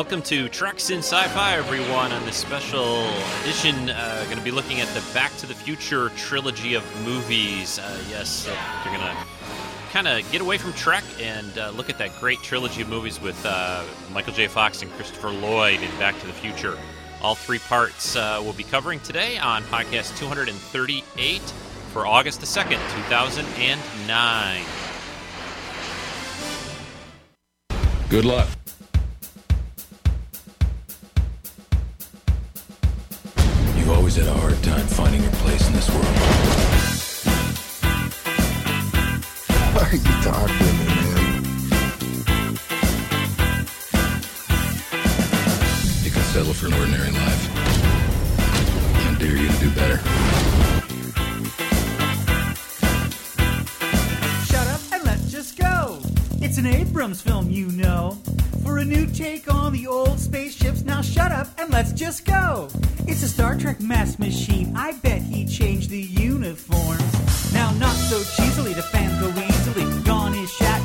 Welcome to Treks in Sci-Fi, everyone. On this special edition, uh, going to be looking at the Back to the Future trilogy of movies. Uh, yes, uh, you're going to kind of get away from Trek and uh, look at that great trilogy of movies with uh, Michael J. Fox and Christopher Lloyd in Back to the Future. All three parts uh, we'll be covering today on podcast 238 for August the 2nd, 2009. Good luck. Always had a hard time finding your place in this world. Why are you talking to me, man? You can settle for an ordinary life. I dare you to do better. Shut up and let's just go. It's an Abrams film, you know. For a new take on the old spaceships, now shut up and let's just go. It's a Star Trek mass machine. I bet he changed the uniforms. Now, not so cheesily, the fans go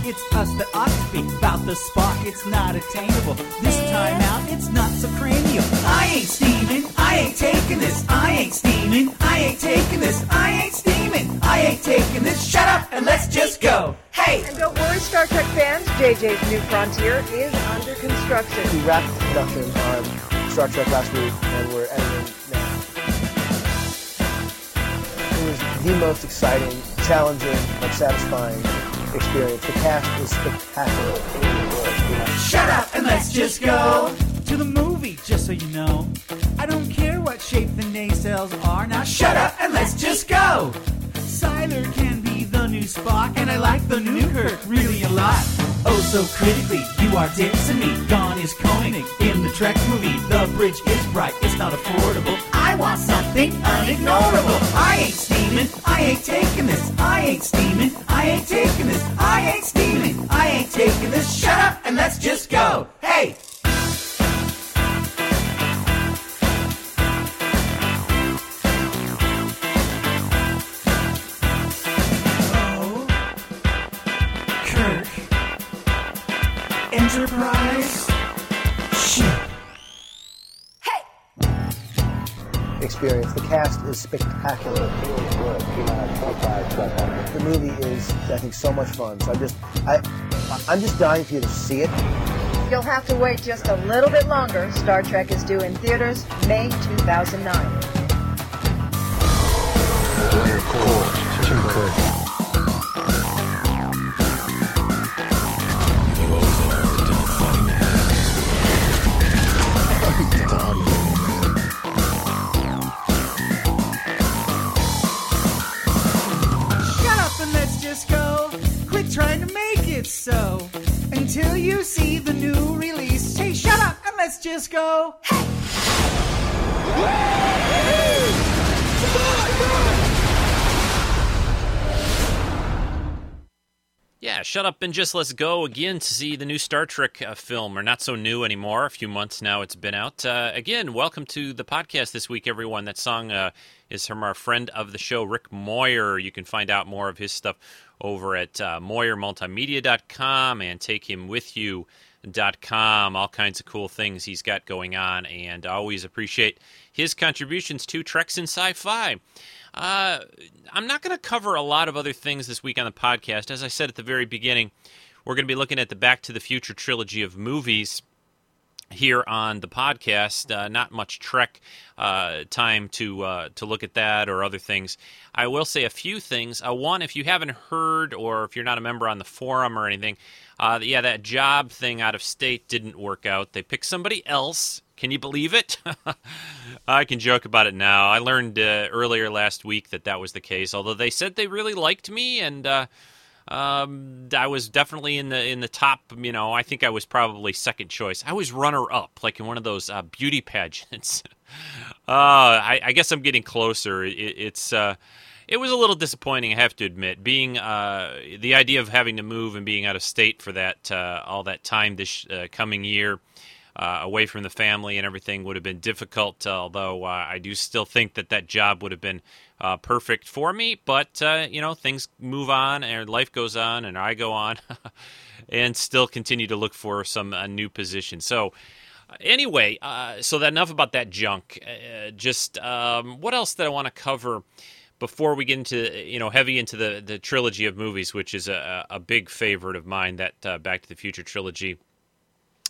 it's us that ought to speak about the Spock. It's not attainable. This time out, it's not so cranial. I ain't steaming, I ain't taking this. I ain't steaming, I ain't taking this. I ain't steaming, I ain't taking this. Shut up and let's just go. Hey! And don't worry, Star Trek fans, JJ's New Frontier is under construction. We wrapped production on um, Star Trek last week, and we're editing now. It was the most exciting, challenging, but satisfying experience. The cast is spectacular. Shut up and let's just go to the movie, just so you know. I don't care what shape the nacelles are. Now shut up and let's just go. Sylar can be the new Spock, and I like the new Kirk really a lot. Oh, so critically, you are dissing me. Gone is Koenig in the Trek movie. The bridge is bright, it's not affordable. I want something unignorable. I ain't steaming, I ain't taking this. I ain't steaming, I ain't taking this. I ain't steaming, I ain't taking this. Shut up and let's just go. Hey! Oh, Enterprise, Experience. The cast is spectacular. The movie is, I think, so much fun. So I'm just, I, I'm just dying for you to see it. You'll have to wait just a little bit longer. Star Trek is due in theaters May 2009. You've Yeah, shut up and just let's go again to see the new Star Trek uh, film, or not so new anymore. A few months now it's been out. Uh, again, welcome to the podcast this week, everyone. That song uh, is from our friend of the show, Rick Moyer. You can find out more of his stuff over at uh, MoyerMultimedia.com and TakeHimWithYou.com. All kinds of cool things he's got going on, and always appreciate his contributions to Treks and Sci-Fi. Uh, I'm not going to cover a lot of other things this week on the podcast. As I said at the very beginning, we're going to be looking at the Back to the Future trilogy of movies here on the podcast. Uh, not much Trek uh, time to uh, to look at that or other things. I will say a few things. Uh, one, if you haven't heard or if you're not a member on the forum or anything, uh, yeah, that job thing out of state didn't work out. They picked somebody else. Can you believe it? I can joke about it now. I learned uh, earlier last week that that was the case. Although they said they really liked me and. Um, I was definitely in the in the top. You know, I think I was probably second choice. I was runner up, like in one of those uh, beauty pageants. uh, I, I guess I'm getting closer. It, it's uh, it was a little disappointing, I have to admit. Being uh, the idea of having to move and being out of state for that uh, all that time this uh, coming year. Away from the family and everything would have been difficult. although I do still think that that job would have been uh, perfect for me. But uh, you know, things move on, and life goes on, and I go on, and still continue to look for some uh, new position. So Anyway, uh, so that enough about that junk. Uh, just um, what else that I want to cover before we get into you know heavy into the the trilogy of movies, which is a, a big favorite of mine, that uh, Back to the Future trilogy.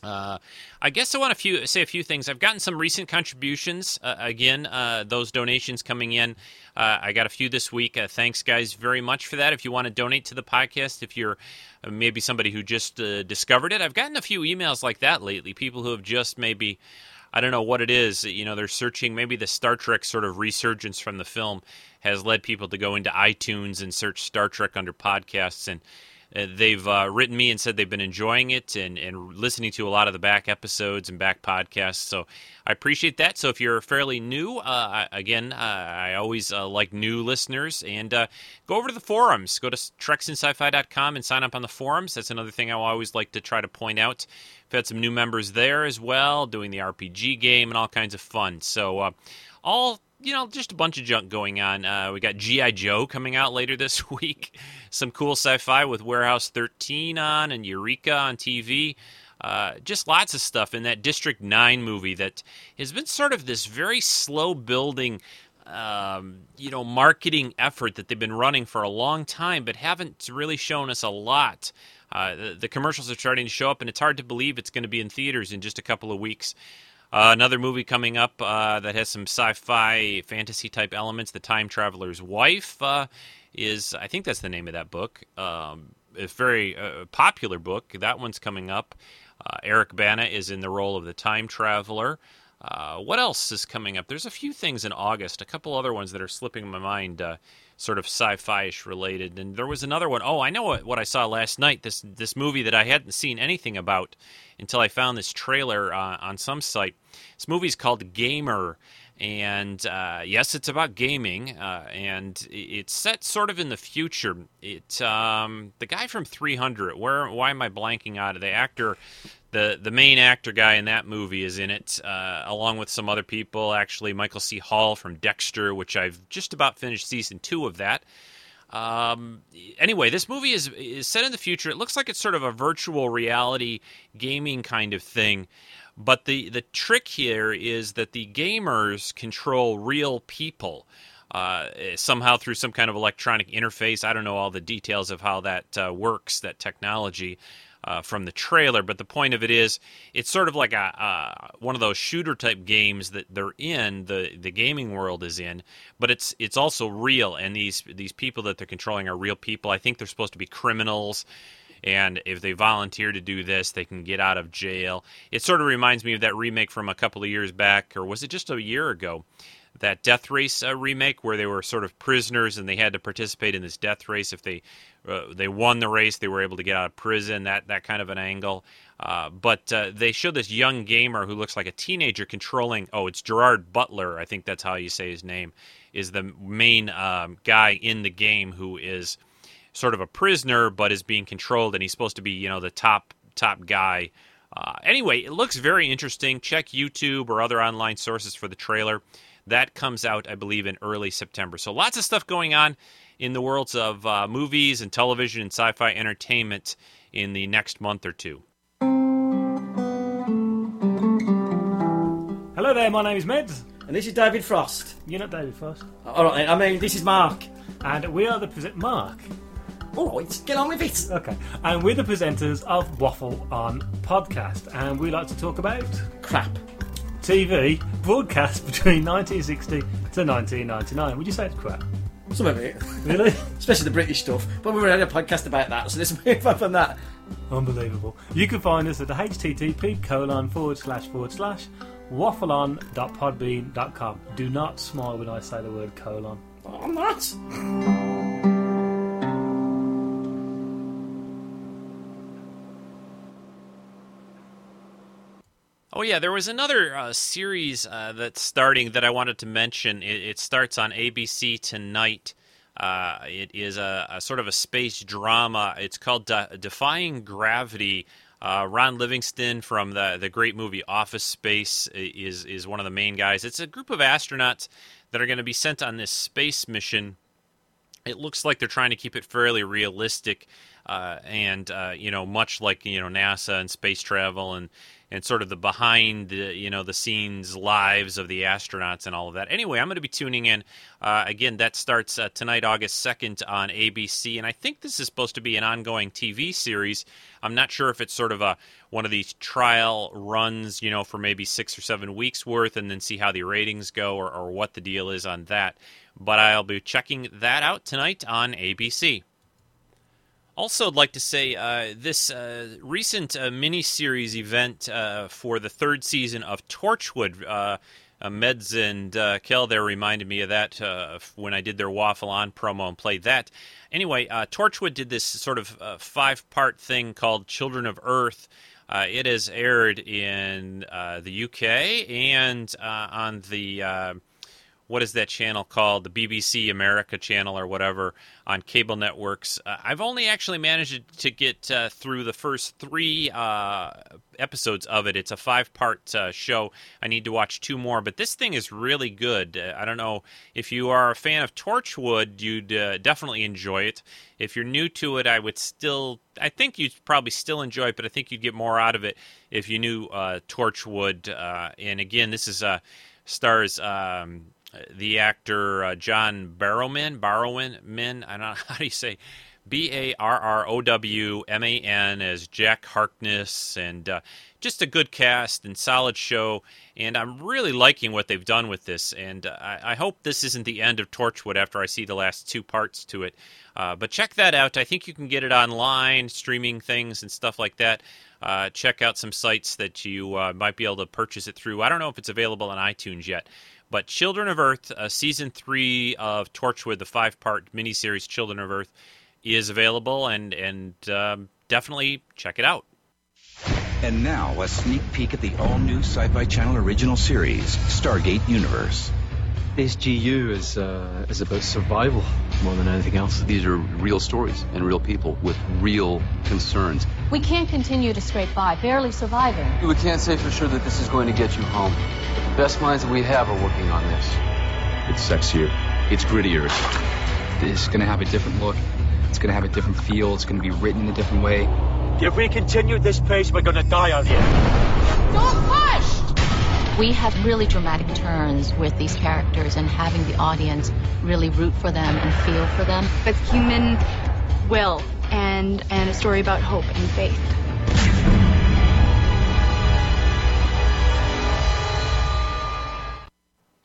Uh, I guess I want to say a few things. I've gotten some recent contributions. Uh, again, uh, those donations coming in. Uh, I got a few this week. Uh, thanks, guys, very much for that. If you want to donate to the podcast, if you're uh, maybe somebody who just discovered it, I've gotten a few emails like that lately. People who have just maybe. I don't know what it is. You know, they're searching. Maybe the Star Trek sort of resurgence from the film has led people to go into iTunes and search Star Trek under podcasts and uh, they've uh, written me and said they've been enjoying it and, and listening to a lot of the back episodes and back podcasts. So I appreciate that. So if you're fairly new, uh, again, uh, I always uh, like new listeners. And go over to the forums. Go to treksinsci-fi.com and sign up on the forums. That's another thing I always like to try to point out. We've had some new members there as well, doing the RPG game and all kinds of fun. So all you know, just a bunch of junk going on. Uh, we got G.I. Joe coming out later this week. Some cool sci fi with Warehouse 13 on and Eureka on TV. Uh, just lots of stuff in that District 9 movie that has been sort of this very slow building, um, you know, marketing effort that they've been running for a long time, but haven't really shown us a lot. Uh, the, the commercials are starting to show up, and it's hard to believe it's going to be in theaters in just a couple of weeks. Uh, another movie coming up uh, that has some sci-fi fantasy type elements. The Time Traveler's Wife uh, is, I think that's the name of that book. Um, a very uh, popular book. That one's coming up. Uh, Eric Bana is in the role of the time traveler. Uh, what else is coming up? There's a few things in August. A couple other ones that are slipping my mind sort of sci-fi-ish related. And there was another one. Oh, I know what, what I saw last night. This this movie that I hadn't seen anything about until I found this trailer uh, on some site. This movie's called Gamer. And uh, yes, it's about gaming, uh, and it's set sort of in the future. It um, the guy from 300. Where why am I blanking out the actor? The the main actor guy in that movie is in it, uh, along with some other people. Actually, Michael C. Hall from Dexter, which I've just about finished season two of that. Um, anyway, this movie is is set in the future. It looks like it's sort of a virtual reality gaming kind of thing. But the, the trick here is that the gamers control real people. Uh, somehow through some kind of electronic interface. I don't know all the details of how that uh, works, that technology uh, from the trailer. But the point of it is, it's sort of like a uh, one of those shooter type games that they're in. the The gaming world is in, but it's it's also real. And these these people that they're controlling are real people. I think they're supposed to be criminals. And if they volunteer to do this, they can get out of jail. It sort of reminds me of that remake from a couple of years back, or was it just a year ago? That Death Race uh, remake where they were sort of prisoners and they had to participate in this death race. If they uh, they won the race, they were able to get out of prison. That that kind of an angle. Uh, but uh, they show this young gamer who looks like a teenager controlling. Oh, it's Gerard Butler. I think that's how you say his name. Is the main um, guy in the game who is sort of a prisoner but is being controlled, and he's supposed to be you know the top top guy. Uh, anyway, it looks very interesting. Check YouTube or other online sources for the trailer. That comes out, I believe, in early September. So lots of stuff going on in the worlds of uh, movies and television and sci fi entertainment in the next month or two. Hello there, my name is Meds. And this is David Frost. You're not David Frost. All right, I mean, this is Mark. And we are the present Mark. All right, get on with it. Okay. And we're the presenters of Waffle On Podcast. And we like to talk about Crap. TV broadcast between 1960 to 1999. Would you say it's crap? Some of it. Really? Especially the British stuff. But we already had a podcast about that, so let's move on from that. Unbelievable. You can find us at the http colon forward slash forward slash waffleon.podbean.com. Do not smile when I say the word colon. Oh, I'm not. Oh yeah, there was another uh, series uh, that's starting that I wanted to mention. It, it starts on ABC tonight. Uh, it is a, a, sort of a space drama. It's called De- Defying Gravity. Uh, Ron Livingston from the the great movie Office Space is is one of the main guys. It's a group of astronauts that are going to be sent on this space mission. It looks like they're trying to keep it fairly realistic, uh, and uh, you know, much like you know NASA and space travel and and sort of the behind the you know the scenes lives of the astronauts and all of that. Anyway, I'm going to be tuning in uh, again. That starts uh, tonight, August second, on ABC, and I think this is supposed to be an ongoing TV series. I'm not sure if it's sort of a one of these trial runs, you know, for maybe six or seven weeks worth, and then see how the ratings go or, or what the deal is on that. But I'll be checking that out tonight on ABC. Also, I'd like to say uh, this uh, recent uh, mini-series event uh, for the third season of Torchwood. Uh, uh, Meds and Kel there reminded me of that when I did their Waffle On promo and played that. Anyway, Torchwood did this sort of uh, five-part thing called Children of Earth. It has aired in the UK and on the what is that channel called? The BBC America channel or whatever on cable networks. Uh, I've only actually managed to get uh, through the first three uh, episodes of it. It's a five part uh, show. I need to watch two more, but this thing is really good. Uh, I don't know if you are a fan of Torchwood, you'd uh, definitely enjoy it. If you're new to it, I would still, I think you'd probably still enjoy it, but I think you'd get more out of it if you knew Torchwood. and again, this is stars. Um, the actor uh, John Barrowman, Barrowman, Min, I don't know how do you say, B A R R O W M A N as Jack Harkness, and uh, just a good cast and solid show. And I'm really liking what they've done with this, and uh, I, I, hope this isn't the end of Torchwood after I see the last two parts to it. Uh, but check that out. I think you can get it online, streaming things and stuff like that. Uh, check out some sites that you uh, might be able to purchase it through. I don't know if it's available on iTunes yet. But Children of Earth, uh, season three of Torchwood, the five part miniseries Children of Earth, is available, and and um, definitely check it out. And now a sneak peek at the all new Sci Fi Channel original series, Stargate Universe. SGU is uh, is about survival more than anything else. These are real stories and real people with real concerns. We can't continue to scrape by, barely surviving. We can't say for sure that this is going to get you home. But the best minds that we have are working on this. It's sexier. It's grittier. It's going to have a different look. It's going to have a different feel. It's going to be written in a different way. If we continue at this pace, we're going to die out here. Don't push! We have really dramatic turns with these characters and having the audience really root for them and feel for them. It's human will and and a story about hope and faith.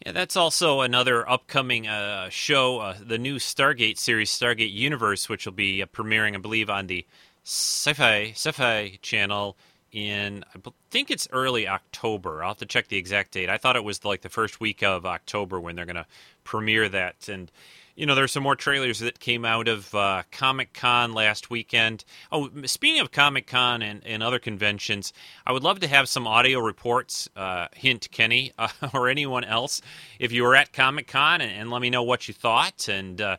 Yeah, that's also another upcoming uh, show, uh, the new Stargate series, Stargate Universe, which will be uh, premiering, I believe, on the Sci-Fi Sci-Fi channel in I think it's early October. I'll have to check the exact date. I thought it was like the first week of October when they're going to premiere that. And you know, there's some more trailers that came out of uh, Comic Con last weekend. Oh, speaking of Comic Con and, and other conventions, I would love to have some audio reports. Uh, hint, Kenny uh, or anyone else, if you were at Comic Con, and, and, let me know what you thought and uh,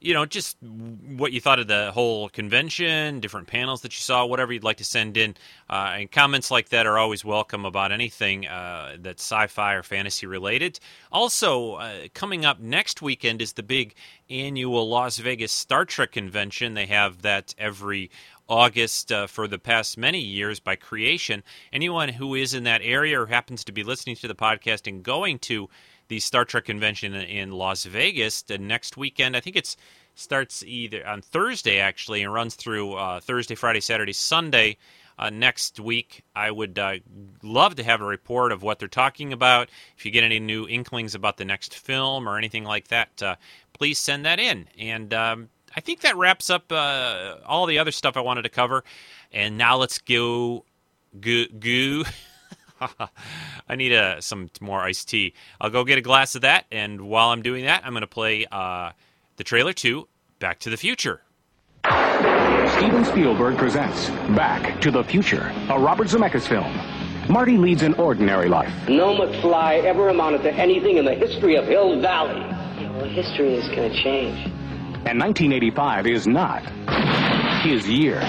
you know, just what you thought of the whole convention, different panels that you saw, whatever you'd like to send in. Uh, and comments like that are always welcome about anything uh, that's sci fi or fantasy related. Also, uh, coming up next weekend is the big annual Las Vegas Star Trek convention. They have that every August uh, for the past many years by creation. Anyone who is in that area or happens to be listening to the podcast and going to the Star Trek convention in Las Vegas the next weekend. I think it starts either on Thursday actually and runs through uh, Thursday, Friday, Saturday, Sunday. Uh, next week, I would uh, love to have a report of what they're talking about. If you get any new inklings about the next film or anything like that, uh, please send that in. And um, I think that wraps up uh, all the other stuff I wanted to cover. And now let's go goo. goo. I need a, uh, some more iced tea. I'll go get a glass of that, and while I'm doing that, I'm going to play uh, the trailer to Back to the Future. Steven Spielberg presents Back to the Future, a Robert Zemeckis film. Marty leads an ordinary life. No McFly ever amounted to anything in the history of Hill Valley. Yeah, well, history is going to change. And 1985 is not his year.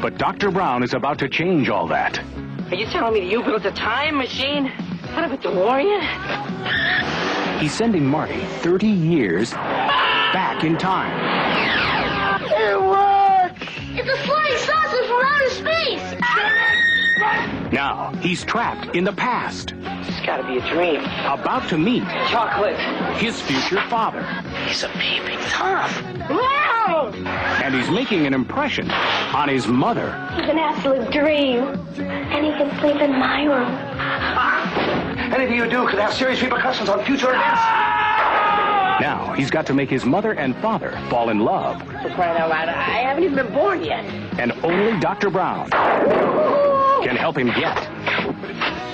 But Dr. Brown is about to change all that. Are you telling me that you built a time machine out of a DeLorean? He's sending Marty 30 years back in time. It works! It's a flying saucer from outer space! Now, he's trapped in the past. It's gotta be a dream. About to meet Chocolate. his future father. He's a peeping Tom. Wow! And he's making an impression on his mother. He's an absolute dream. And he can sleep in my room. Ah! Anything you do could have serious repercussions on future events. Now, he's got to make his mother and father fall in love. For crying out loud, I haven't even been born yet. And only Dr. Brown can help him get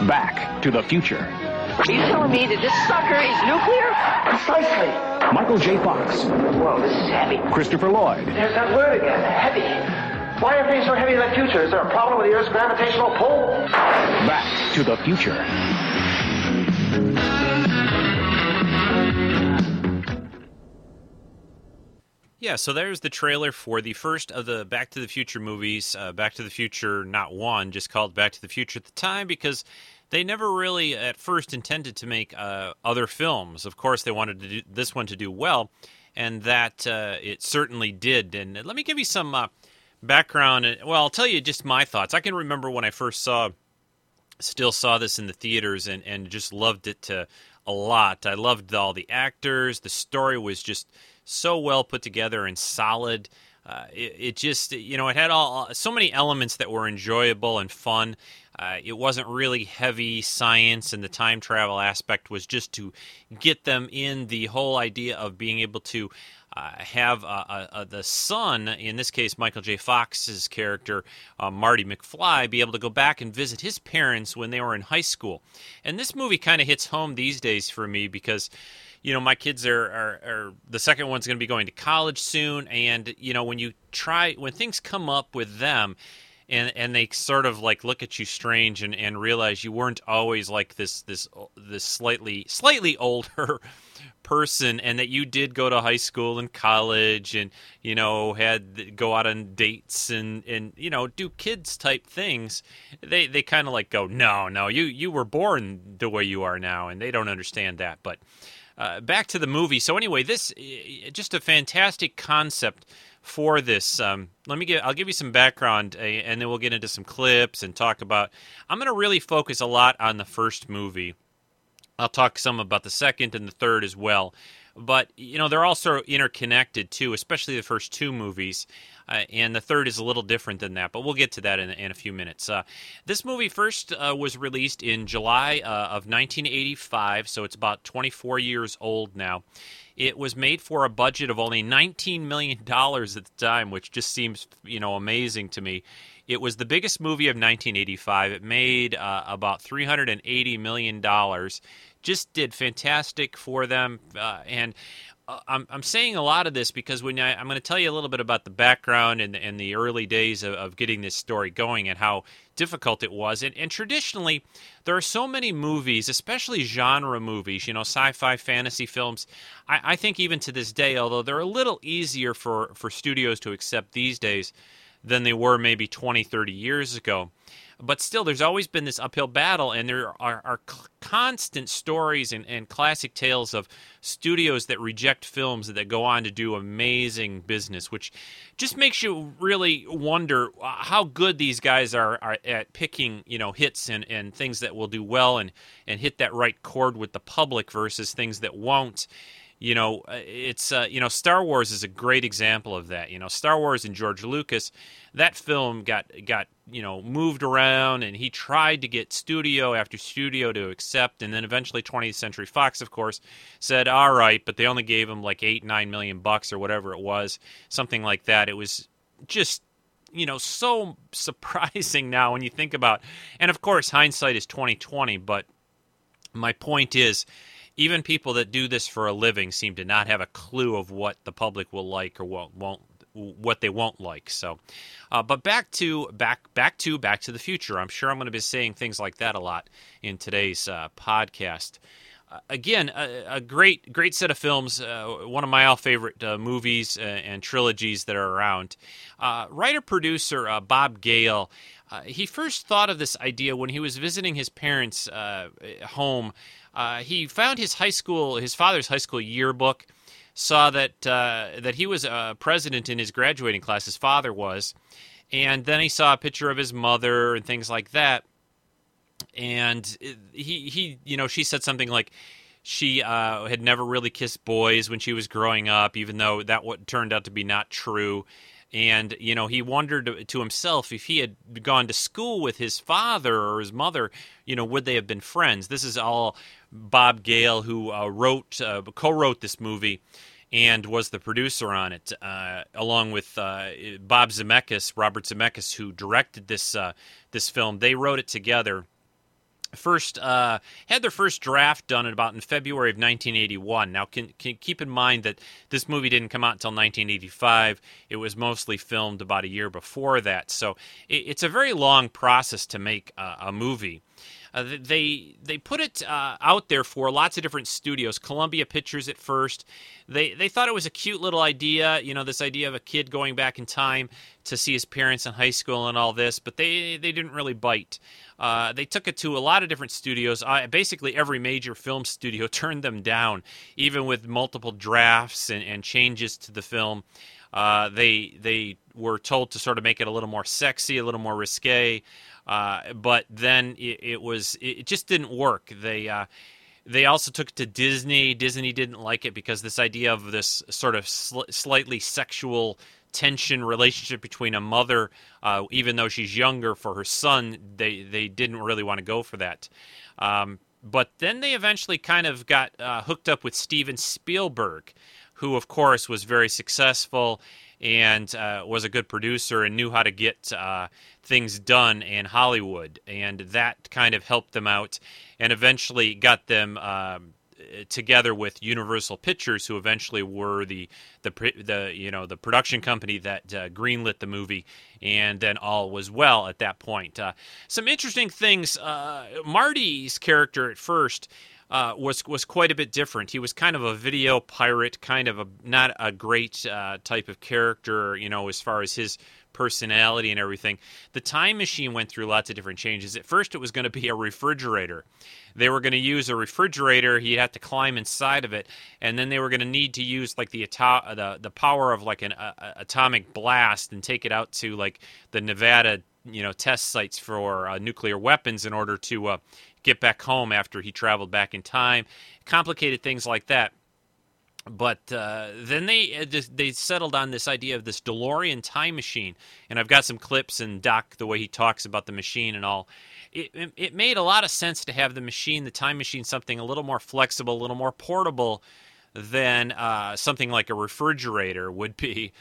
back to the future. Are you telling me that this sucker is nuclear? Precisely. Michael J. Fox, Whoa, this is heavy. Christopher Lloyd, There's that word again, heavy. Why are things so heavy in the future? Is there a problem with the Earth's gravitational pull? Back to the Future. Yeah, so there's the trailer for the first of the Back to the Future movies. Uh, Back to the Future, not one, just called Back to the Future at the time because they never really at first intended to make uh, other films. Of course, they wanted to do this one to do well, and that uh, it certainly did. And let me give you some uh, background. Well, I'll tell you just my thoughts. I can remember when I first saw, still saw this in the theaters, and, and just loved it to, a lot. I loved all the actors. The story was just so well put together and solid. Uh, it, it, just, you know, it had all so many elements that were enjoyable and fun. Uh, it wasn't really heavy science, and the time travel aspect was just to get them in the whole idea of being able to uh, have the son, in this case Michael J. Fox's character, uh, Marty McFly, be able to go back and visit his parents when they were in high school. And this movie kind of hits home these days for me because you know my kids are, are, are the second one's going to be going to college soon and you know when you try when things come up with them and and they sort of like look at you strange and, and realize you weren't always like this this this slightly slightly older person and that you did go to high school and college and you know had go out on dates and and you know do kids type things they they kind of like go no no you you were born the way you are now and they don't understand that but uh, back to the movie. So anyway, this just a fantastic concept for this. Um, let me get. I'll give you some background, uh, and then we'll get into some clips and talk about. I'm going to really focus a lot on the first movie. I'll talk some about the second and the third as well. But you know they're also interconnected too, especially the first two movies. Uh, and the third is a little different than that, but we'll get to that in, in a few minutes. Uh, this movie first uh, was released in July uh, of 1985, so it's about 24 years old now. It was made for a budget of only $19 million at the time, which just seems, you know, amazing to me. It was the biggest movie of 1985. It made uh, about $380 million. Just did fantastic for them. Uh, and Uh, I'm, I'm saying a lot of this because when I, am going to tell you a little bit about the background and, and the early days of, of, getting this story going and how difficult it was. And, and, traditionally, there are so many movies, especially genre movies, you know, sci-fi, fantasy films. I, I think even to this day, although they're a little easier for, for studios to accept these days than they were maybe 20, 30 years ago but still, there's always been this uphill battle, and there are, are constant stories and, and classic tales of studios that reject films that go on to do amazing business, which just makes you really wonder uh, how good these guys are, are at picking, you know, hits and, and things that will do well and, and hit that right chord with the public versus things that won't you know uh, it's uh, you know Star Wars is a great example of that you know Star Wars and George Lucas that film got got you know moved around and he tried to get studio after studio to accept. And then eventually 20th Century Fox of course said all right but they only gave him like 8 9 million bucks or whatever it was something like that. It was just you know so surprising now when you think about and of course hindsight is 2020 but my point is even people that do this for a living seem to not have a clue of what the public will like or won't, won't what they won't like. So, uh, but back to back back to Back to the Future. I'm sure I'm going to be saying things like that a lot in today's uh, podcast. Uh, again, a, a, great great set of films. Uh, one of my all favorite uh, movies and trilogies that are around. writer producer Bob Gale. he first thought of this idea when he was visiting his parents' home uh, he found his high school, his father's high school yearbook, saw that uh, that he was a president in his graduating class. His father was, and then he saw a picture of his mother and things like that. and he he you know she said something like she uh, had never really kissed boys when she was growing up, even though that what turned out to be not true. And you know, he wondered to himself if he had gone to school with his father or his mother, you know, would they have been friends? This is all Bob Gale, who uh, wrote, uh, co-wrote this movie, and was the producer on it, uh, along with uh, Bob Zemeckis, Robert Zemeckis, who directed this this film. They wrote it together first uh, had their first draft done at about in February of 1981. Now, can, can, keep in mind that this movie didn't come out until 1985. It was mostly filmed about a year before that, so it, it's a very long process to make a movie. Uh, they they put it uh, out there for lots of different studios. Columbia Pictures at first, they they thought it was a cute little idea. You know, this idea of a kid going back in time to see his parents in high school and all this, but they they didn't really bite. Uh, they took it to a lot of different studios. Uh, basically, every major film studio turned them down, even with multiple drafts and, and changes to the film. Uh, they they were told to sort of make it a little more sexy, a little more risque. Uh, but then it, it, was it just didn't work. They uh, they also took it to Disney. Disney didn't like it because this idea of this sort of sl- slightly sexual tension relationship between a mother, uh, even though she's younger, for her son, they they didn't really want to go for that. Um, but then they eventually kind of got uh, hooked up with Steven Spielberg, who of course was very successful and uh, was a good producer and knew how to get uh, things done in Hollywood, and that kind of helped them out, and eventually got them. Um, together with Universal Pictures, who eventually were the the the you know the production company that uh, greenlit the movie, and then all was well at that point. Uh, some interesting things. Uh, Marty's character at first uh, was was quite a bit different. He was kind of a video pirate, kind of a not a great uh, type of character, you know, as far as his personality and everything. The time machine went through lots of different changes. At first, it was going to be a refrigerator. They were going to use a refrigerator. He'd have to climb inside of it, and then they were going to need to use like the ato- the the power of like an uh, atomic blast and take it out to like the Nevada you know test sites for uh, nuclear weapons in order to uh, get back home after he traveled back in time. Complicated things like that. But uh, then they uh, they settled on this idea of this DeLorean time machine, and I've got some clips and Doc the way he talks about the machine and all. It, it, it made a lot of sense to have the machine, the time machine, something a little more flexible, a little more portable than uh, something like a refrigerator would be.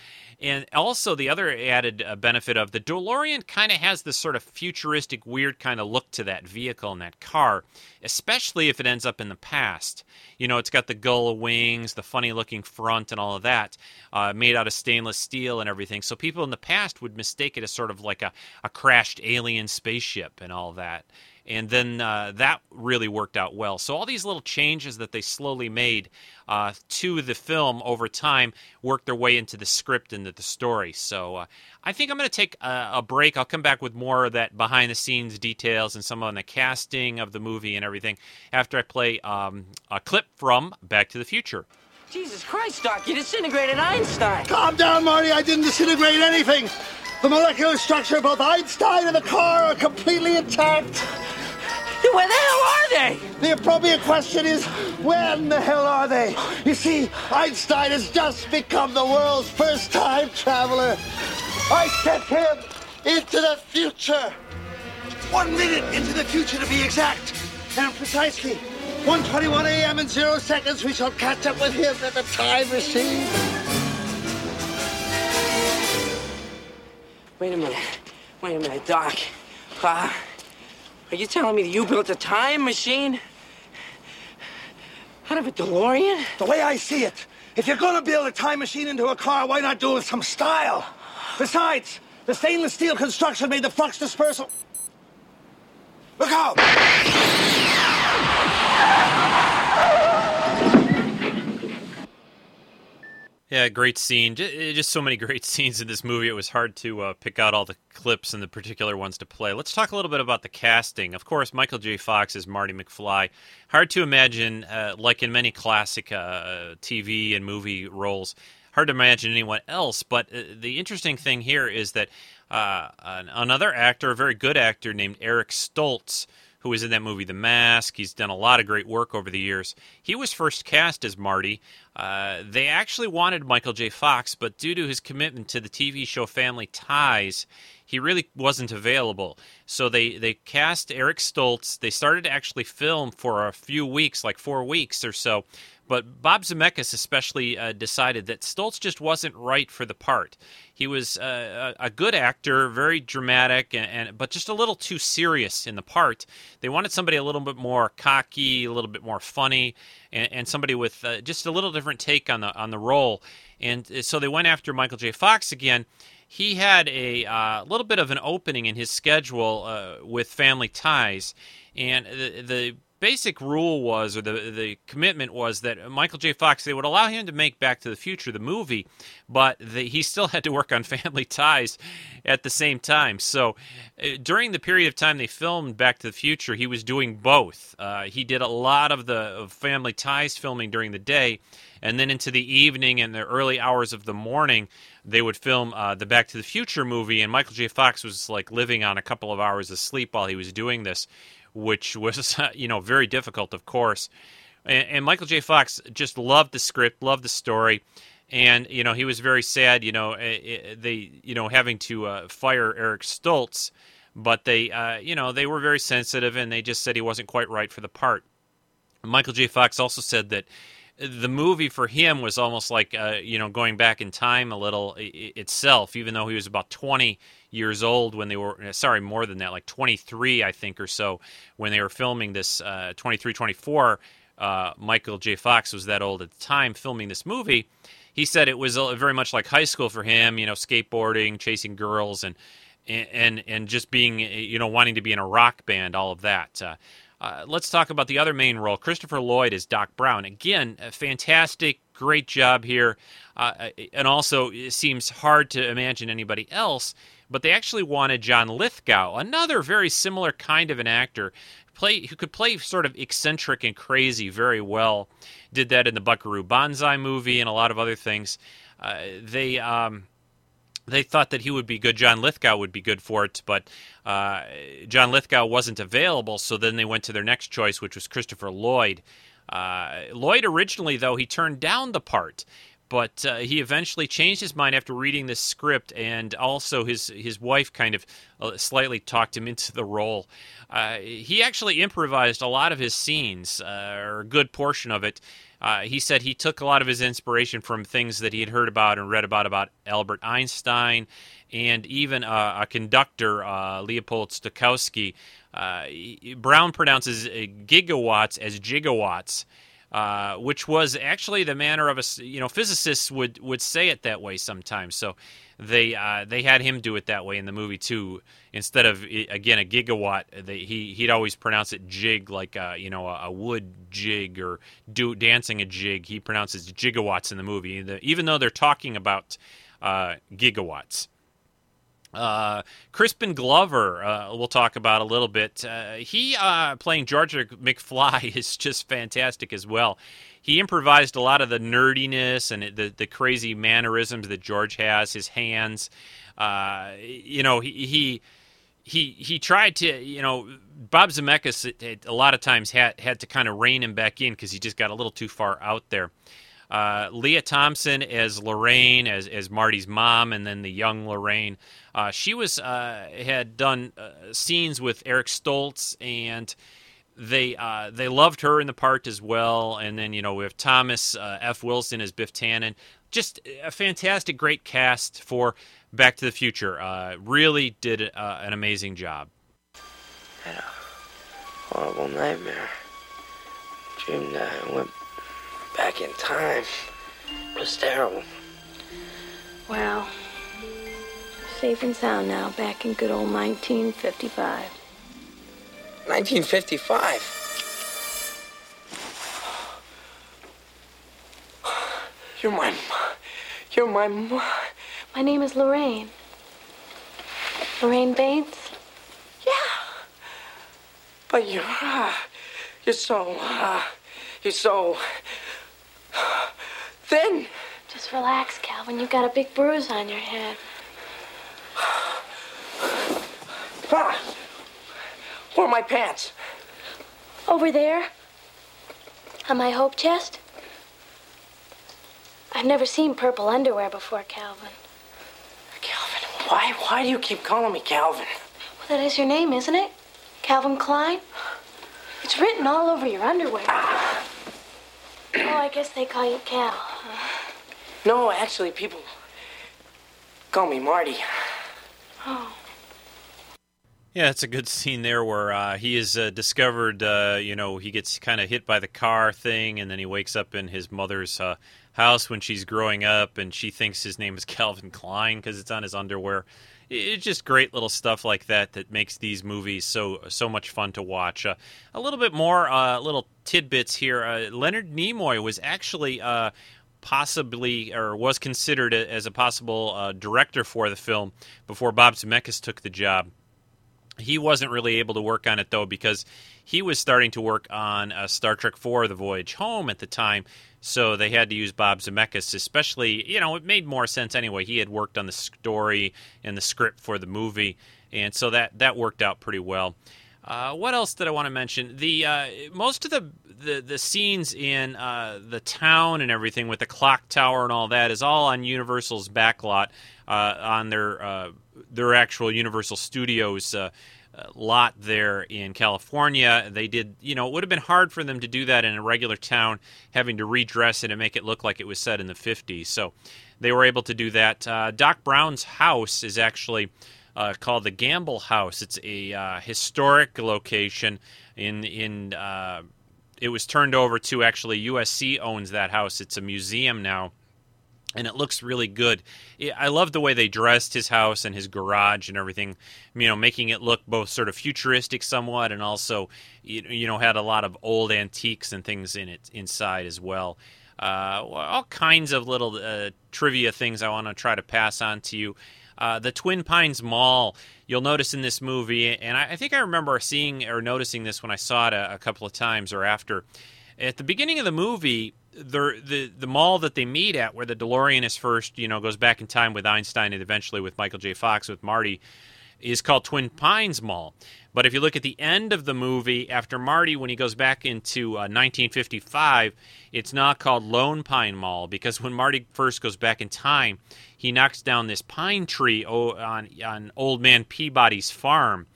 And also, the other added uh, benefit of the DeLorean kind of has this sort of futuristic, weird kind of look to that vehicle and that car, especially if it ends up in the past. You know, it's got the gull wings, the funny looking front, and all of that, uh, made out of stainless steel and everything. So people in the past would mistake it as sort of like a, a crashed alien spaceship and all that and then uh, that really worked out well. So all these little changes that they slowly made uh, to the film over time worked their way into the script and the story. So uh, I think I'm going to take a, a, break. I'll come back with more of that behind the scenes details and some on the casting of the movie and everything after I play um, a clip from Back to the Future. Jesus Christ, Doc, you disintegrated Einstein. Calm down, Marty. I didn't disintegrate anything. The molecular structure of both Einstein and the car are completely intact. Where the hell are they? The appropriate question is, when the hell are they? You see, Einstein has just become the world's first time traveler. I sent him into the future. One minute into the future to be exact. And precisely 1.21 a.m. in zero seconds, we shall catch up with him in the time machine. Wait a minute. Wait a minute, Doc. Uh, are you telling me that you built a time machine? Out of a DeLorean? The way I see it, if you're gonna build a time machine into a car, why not do it with some style? Besides, the stainless steel construction made the flux dispersal. Look out! Yeah, great scene. Eh, just so many great scenes in this movie. It was hard to uh, pick out all the clips and the particular ones to play. Let's talk a little bit about the casting. Of course, Michael J. Fox is Marty McFly. Hard to imagine, uh, like in many classic uh, TV and movie roles, hard to imagine anyone else. But uh, the interesting thing here is that uh, another actor, a very good actor named Eric Stoltz, who was in that movie The Mask. He's done a lot of great work over the years. He was first cast as Marty. Uh, they actually wanted Michael J. Fox, but due to his commitment to the TV show Family Ties, he really wasn't available. So they, they cast Eric Stoltz. They started to actually film for a few weeks, like four weeks or so. But Bob Zemeckis especially uh, decided that Stoltz just wasn't right for the part. He was uh, a good actor, very dramatic, and, and, but just a little too serious in the part. They wanted somebody a little bit more cocky, a little bit more funny, and, and somebody with uh, just a little different take on the on the role. And uh, so they went after Michael J. Fox again he had a uh, little bit of an opening in his schedule uh, with Family Ties, and the, the basic rule was, or the the commitment was that Michael J. Fox they would allow him to make Back to the Future the movie, but the, he still had to work on Family Ties at the same time. So uh, during the period of time they filmed Back to the Future, he was doing both. Uh, he did a lot of the of Family Ties filming during the day, and then into the evening and the early hours of the morning they would film uh, the Back to the Future movie, and Michael J. Fox was like living on a couple of hours of sleep while he was doing this, which was you know very difficult, of course. And, and Michael J. Fox just loved the script, loved the story, and you know he was very sad, you know, eh, eh, they you know having to uh, fire Eric Stoltz, but they uh, you know they were very sensitive, and they just said he wasn't quite right for the part. Michael J. Fox also said that the movie for him was almost like uh, you know going back in time a little itself even though he was about 20 years old when they were uh, sorry more than that like 23 i think or so when they were filming this uh, 23 24 uh, michael j fox was that old at the time filming this movie he said it was very much like high school for him you know skateboarding chasing girls and and and just being you know wanting to be in a rock band all of that uh, uh, let's talk about the other main role. Christopher Lloyd is Doc Brown. Again, fantastic, great job here. Uh, uh, and also, it seems hard to imagine anybody else, but they actually wanted John Lithgow, another very similar kind of an actor, play who could play sort of eccentric and crazy very well. Did that in the Buckaroo Banzai movie and a lot of other things. Uh, they. Um, they thought that he would be good. John Lithgow would be good for it, but uh, John Lithgow wasn't available. So then they went to their next choice, which was Christopher Lloyd. Uh, Lloyd originally, though, he turned down the part, but uh, he eventually changed his mind after reading this script, and also his his wife kind of uh, slightly talked him into the role. Uh, he actually improvised a lot of his scenes, uh, or a good portion of it. Uh, he said he took a lot of his inspiration from things that he had heard about and read about about Albert Einstein, and even a conductor, Leopold Stokowski. Brown pronounces gigawatts as jigawatts. Uh, which was actually the manner of a you know physicists would would say it that way sometimes. So they uh, they had him do it that way in the movie too. Instead of again a gigawatt, they, he he'd always pronounce it jig like a, you know a, a, wood jig or do dancing a jig. He pronounces jigawatts in the movie, even though they're talking about uh, gigawatts. Uh, Crispin Glover, uh, we'll talk about a little bit. Uh, he uh, playing George McFly is just fantastic as well he improvised a lot of the nerdiness and the the crazy mannerisms that George has. His hands, uh, you know, he, he he he tried to you know Bob Zemeckis a lot of times had had to kind of rein him back in because he just got a little too far out there. Uh, Lea Thompson as Lorraine, as as Marty's mom, and then the young Lorraine. Uh, she was uh, had done uh, scenes with Eric Stoltz and they uh, they loved her in the part as well. And then you know we have Thomas F. Wilson as Biff Tannen. Just a fantastic, great cast for Back to the Future. Really did an amazing job. Horrible nightmare. Dreamed that I went back in time. It was terrible. Well, safe and sound now, back in good old 1955. 1955. You're my. mom. You're my. mom. My name is Lorraine. Lorraine Baines? Yeah. But you're. Uh, you're so. Uh, you're so. Thin. Just relax, Calvin. You've got a big bruise on your head. Ah! Where are my pants? Over there? On my hope chest? I've never seen purple underwear before, Calvin. Calvin, why, why do you keep calling me Calvin? Well, that is your name, isn't it? Calvin Klein? It's written all over your underwear. Oh, I guess they call you Cal. No, actually, people call me Marty. Oh. Yeah, it's a good scene there where uh, he is uh, discovered. Uh, you know, he gets kind of hit by the car thing, and then he wakes up in his mother's uh, house when she's growing up, and she thinks his name is Calvin Klein because it's on his underwear. It's just great little stuff like that that makes these movies so so much fun to watch. Uh, a little bit more uh, little tidbits here. Leonard Nimoy was actually possibly or was considered as a possible uh, director for the film before Bob Zemeckis took the job. He wasn't really able to work on it though because he was starting to work on uh, Star Trek IV: The Voyage Home at the time, so they had to use Bob Zemeckis. Especially, you know, it made more sense anyway. He had worked on the story and the script for the movie, and so that that worked out pretty well. Uh, what else did I want to mention? The uh, most of the, the, the scenes in uh, the town and everything with the clock tower and all that is all on Universal's backlot uh, on their uh, their actual Universal Studios uh, lot there in California. They did, you know, it would have been hard for them to do that in a regular town, having to redress it and make it look like it was set in the 50s. So they were able to do that. Doc Brown's house is actually uh, called the Gamble House. It's a uh, historic location in in. Uh, it was turned over to actually USC owns that house. It's a museum now, and it looks really good. I love the way they dressed his house and his garage and everything. You know, making it look both sort of futuristic somewhat, and also you know had a lot of old antiques and things in it inside as well. Uh, all kinds of little uh, trivia things I want to try to pass on to you. Uh, the Twin Pines Mall, you'll notice in this movie, and I, I, think I remember seeing or noticing this when I saw it a, a couple of times or after. At the beginning of the movie, the, the mall that they meet at, where the DeLorean is first, you know, goes back in time with Einstein and eventually with Michael J. Fox with Marty, is called Twin Pines Mall. But if you look at the end of the movie, after Marty, when he goes back into uh, 1955, it's not called Lone Pine Mall because when Marty first goes back in time, he knocks down this pine tree on on Old Man Peabody's farm.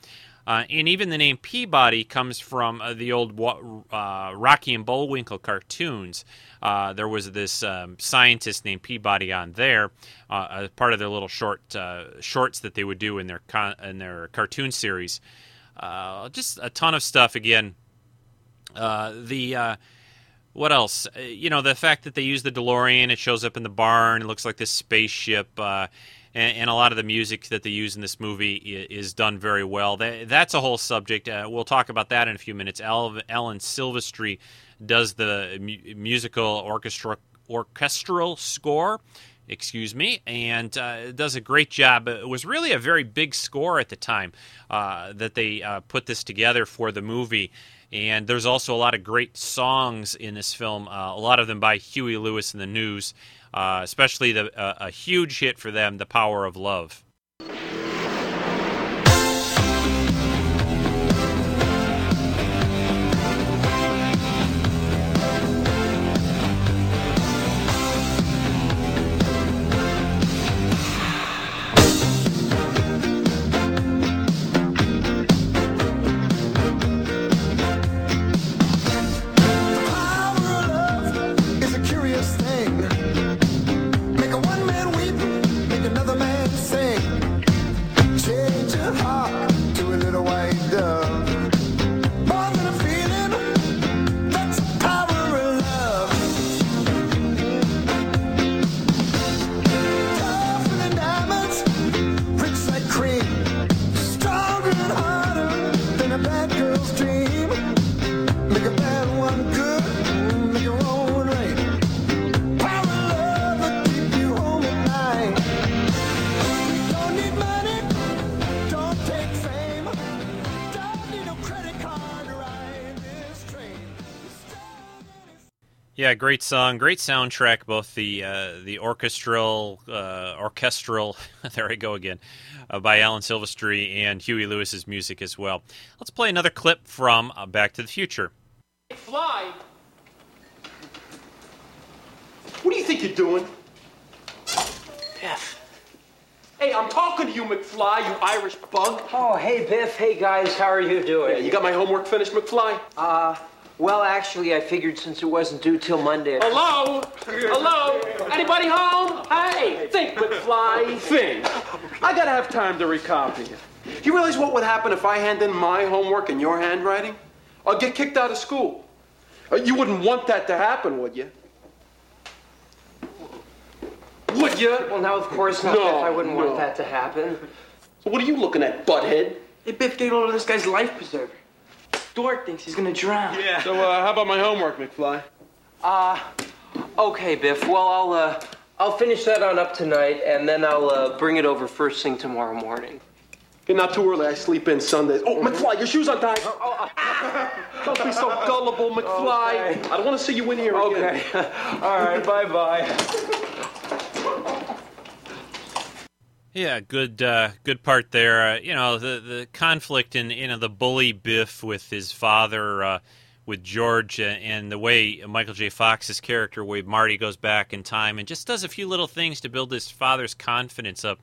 Uh, and even the name Peabody comes from uh, the old uh, Rocky and Bullwinkle cartoons. Uh, there was this um, scientist named Peabody on there, uh, as part of their little short uh, shorts that they would do in their con- in their cartoon series. just a ton of stuff. Again, the what else? You know, the fact that they use the DeLorean, it shows up in the barn, it looks like this spaceship, uh, and, and, a lot of the music that they use in this movie is, done very well. That, that's a whole subject. Uh, we'll talk about that in a few minutes. Alan Silvestri does the mu- musical orchestra orchestral score excuse me, and uh, does a great job. It was really a very big score at the time uh, that they uh, put this together for the movie. And there's also a lot of great songs in this film, uh, a lot of them by Huey Lewis and the News, especially the, uh, a huge hit for them, The Power of Love. Yeah, great song, great soundtrack. Both the uh, the orchestral, uh, orchestral. there I go again, uh, by Alan Silvestri and Huey Lewis's music as well. Let's play another clip from uh, Back to the Future. Fly? What do you think you're doing? Biff. Hey, I'm talking to you, McFly, you Irish bug. Oh, hey, Biff. Hey, guys. How are you doing? Yeah, you got my homework finished, McFly? Uh, well, actually, I figured since it wasn't due till Monday. Hello? Hello? Anybody home? Hey, think, McFly, think. I gotta have time to recopy it. You realize what would happen if I hand in my homework in your handwriting? I'll get kicked out of school. Uh, You wouldn't want that to happen, would you? Would you? Well, now, of course not, No, Biff. I wouldn't no. want that to happen. So what are you looking at, butthead? Hey, Biff, get hold of this guy's life preserver. Dork thinks he's gonna drown. Yeah. So uh, how about my homework, McFly? Uh, okay, Biff. Well, I'll, uh, I'll finish that on up tonight, and then I'll, uh, bring it over first thing tomorrow morning. Okay, not too early. I sleep in Sundays. Oh, McFly, your shoes untied. Don't be so gullible, McFly. I don't want to see you in here again. Okay. All right. Bye bye bye. Yeah, good, uh, good part there. Uh, you know, the the conflict in you know the bully Biff with his father, uh, with George, uh, and the way Michael J. Fox's character, way Marty goes back in time and just does a few little things to build his father's confidence up,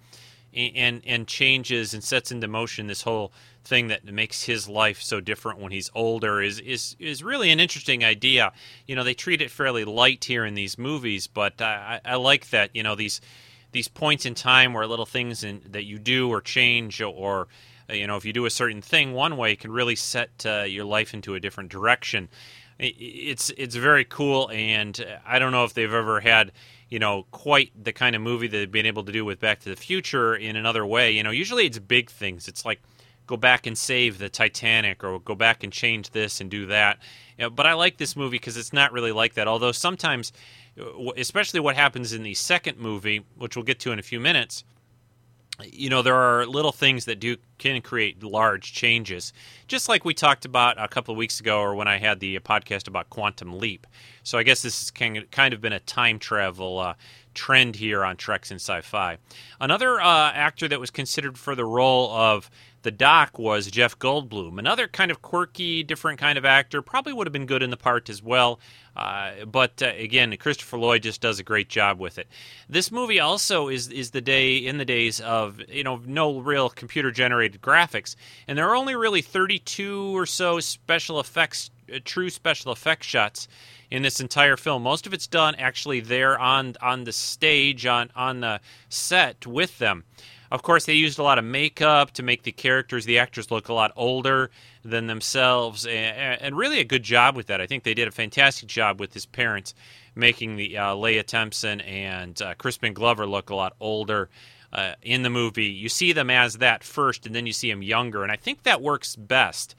and and, and changes and sets into motion this whole thing that makes his life so different when he's older is is is really an interesting idea. You know, they treat it fairly light here in these movies, but I, I I like that. You know, these these points in time where little things in, that you do or change or uh, you know if you do a certain thing one way can really set uh, your life into a different direction it's it's very cool and uh, i don't know if they've ever had you know quite the kind of movie that they've been able to do with back to the future in another way you know usually it's big things it's like go back and save the Titanic or go back and change this and do that. You know, but I like this movie because it's not really like that. Although sometimes, especially what happens in the second movie, which we'll get to in a few minutes, you know there are little things that do can create large changes. Just like we talked about a couple of weeks ago or when i had the podcast about quantum leap. So i guess this has kind of been a time travel uh, trend here on treks and sci-fi. Another uh, actor that was considered for the role of the doc was jeff goldblum another kind of quirky different kind of actor probably would have been good in the part as well uh, but uh, again, Christopher Lloyd just does a great job with it. This movie also is is the day in the days of you know no real computer generated graphics, and there are only really 32 or so special effects, uh, true special effects shots in this entire film. Most of it's done actually there on on the stage on on the set with them. Of course, they used a lot of makeup to make the characters, the actors, look a lot older than themselves, and, and really a good job with that. I think they did a fantastic job with his parents, making the uh, Lea Thompson and uh, Crispin Glover look a lot older uh, in the movie. You see them as that first, and then you see them younger, and I think that works best.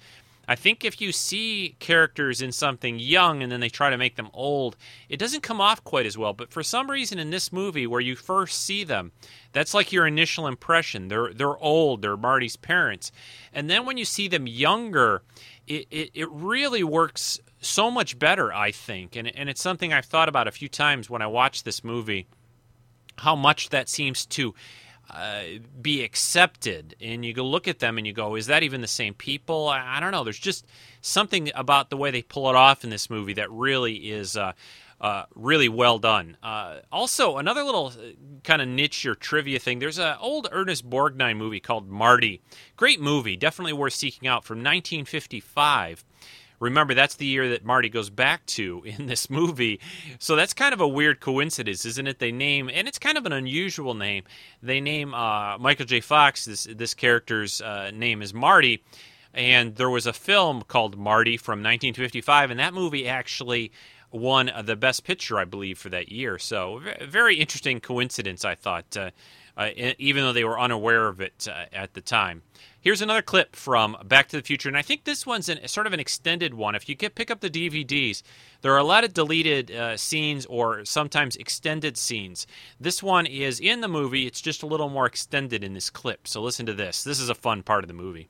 I think if you see characters in something young and then they try to make them old, it doesn't come off quite as well. But for some reason in this movie where you first see them, that's like your initial impression. They're they're old, they're Marty's parents. And then when you see them younger, it, it, it really works so much better, I think. And and it's something I've thought about a few times when I watch this movie, how much that seems to uh, be accepted and you go look at them and you go is that even the same people I, I don't know there's just something about the way they pull it off in this movie that really is uh, uh, really well done. Uh, also, another little kind of niche or trivia thing. There's an old Ernest Borgnine movie called Marty. Great movie, definitely worth seeking out from 1955. Remember, that's the year that Marty goes back to in this movie. So that's kind of a weird coincidence, isn't it? They name, and it's kind of an unusual name. They name uh, Michael J. Fox, this, this character's uh, name is Marty. And there was a film called Marty from 1955, and that movie actually won uh, the Best Picture, I believe, for that year. So, very interesting coincidence, I thought, uh, uh, even though they were unaware of it uh, at the time. Here's another clip from Back to the Future, and I think this one's an, sort of an extended one. If you get pick up the DVDs, there are a lot of deleted uh, scenes or sometimes extended scenes. This one is in the movie; it's just a little more extended in this clip. So listen to this. This is a fun part of the movie.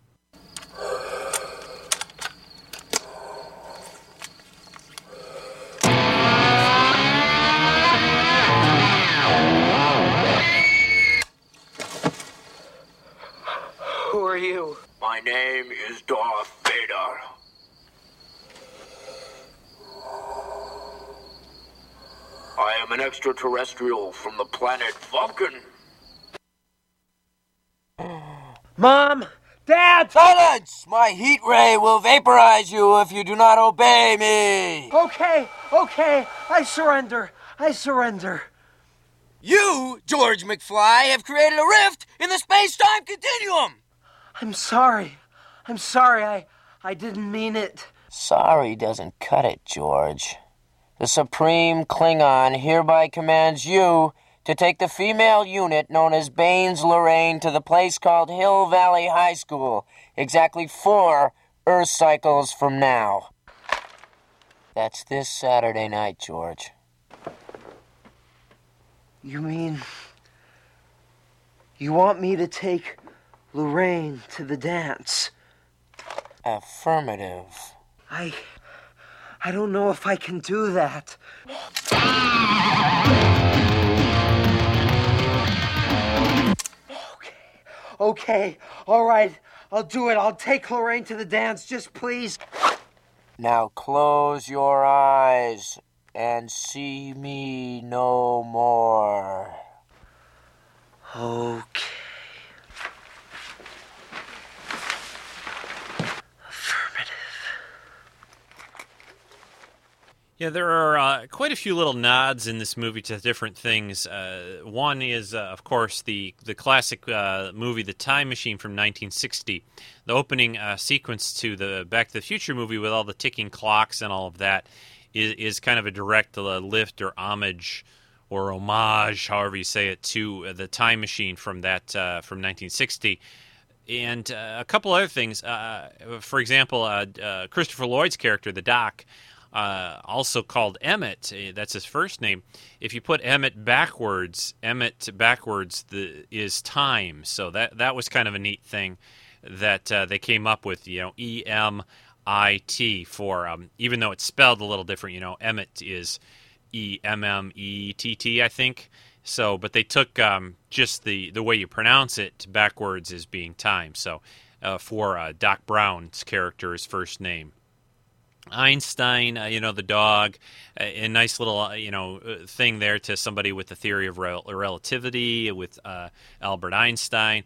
Who are you? My name is Darth Vader. I am an extraterrestrial from the planet Vulcan. Mom! Dad! Silence! My heat ray will vaporize you if you do not obey me! Okay, okay, I surrender. I surrender. You, George McFly, have created a rift in the space time continuum! I'm sorry. I'm sorry. I I didn't mean it. Sorry doesn't cut it, George. The Supreme Klingon hereby commands you to take the female unit known as Baines Lorraine to the place called Hill Valley High School, exactly four Earth cycles from now. That's this Saturday night, George. You mean you want me to take Lorraine to the dance? Affirmative. I I don't know if I can do that. Okay. Okay. All right. I'll do it. I'll take Lorraine to the dance. Just please. Now close your eyes and see me no more. Okay. Yeah, there are uh, quite a few little nods in this movie to different things. Uh, one is, uh, of course, the the classic uh, movie *The Time Machine* from 1960. The opening uh, sequence to the *Back to the Future* movie, with all the ticking clocks and all of that, is, is kind of a direct uh, lift or homage or homage, however you say it, to the *Time Machine* from that from 1960 and uh, a couple other things. Uh, for example, uh, Christopher Lloyd's character, the Doc, also called Emmett, that's his first name. If you put Emmett backwards, Emmett backwards the, is time. So that that was kind of a neat thing that they came up with. You know, E M I T for um, even though it's spelled a little different. You know, Emmett is E M M E T T, I think. So, but they took um, just the, the way you pronounce it backwards as being time. So, uh, for uh, Doc Brown's character's first name. Einstein, uh, you know, the dog, a, nice little, you know, thing there to somebody with the theory of rel- relativity with Albert Einstein.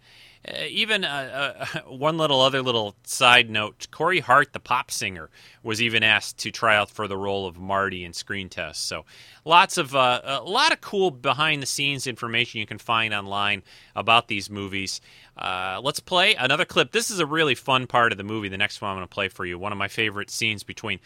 Uh, even uh, uh, one little other little side note Corey Hart, the pop singer, was even asked to try out for the role of Marty in Screen tests. So, lots of a lot of cool behind the scenes information you can find online about these movies. Let's play another clip. This is a really fun part of the movie. The next one I'm going to play for you. One of my favorite scenes between.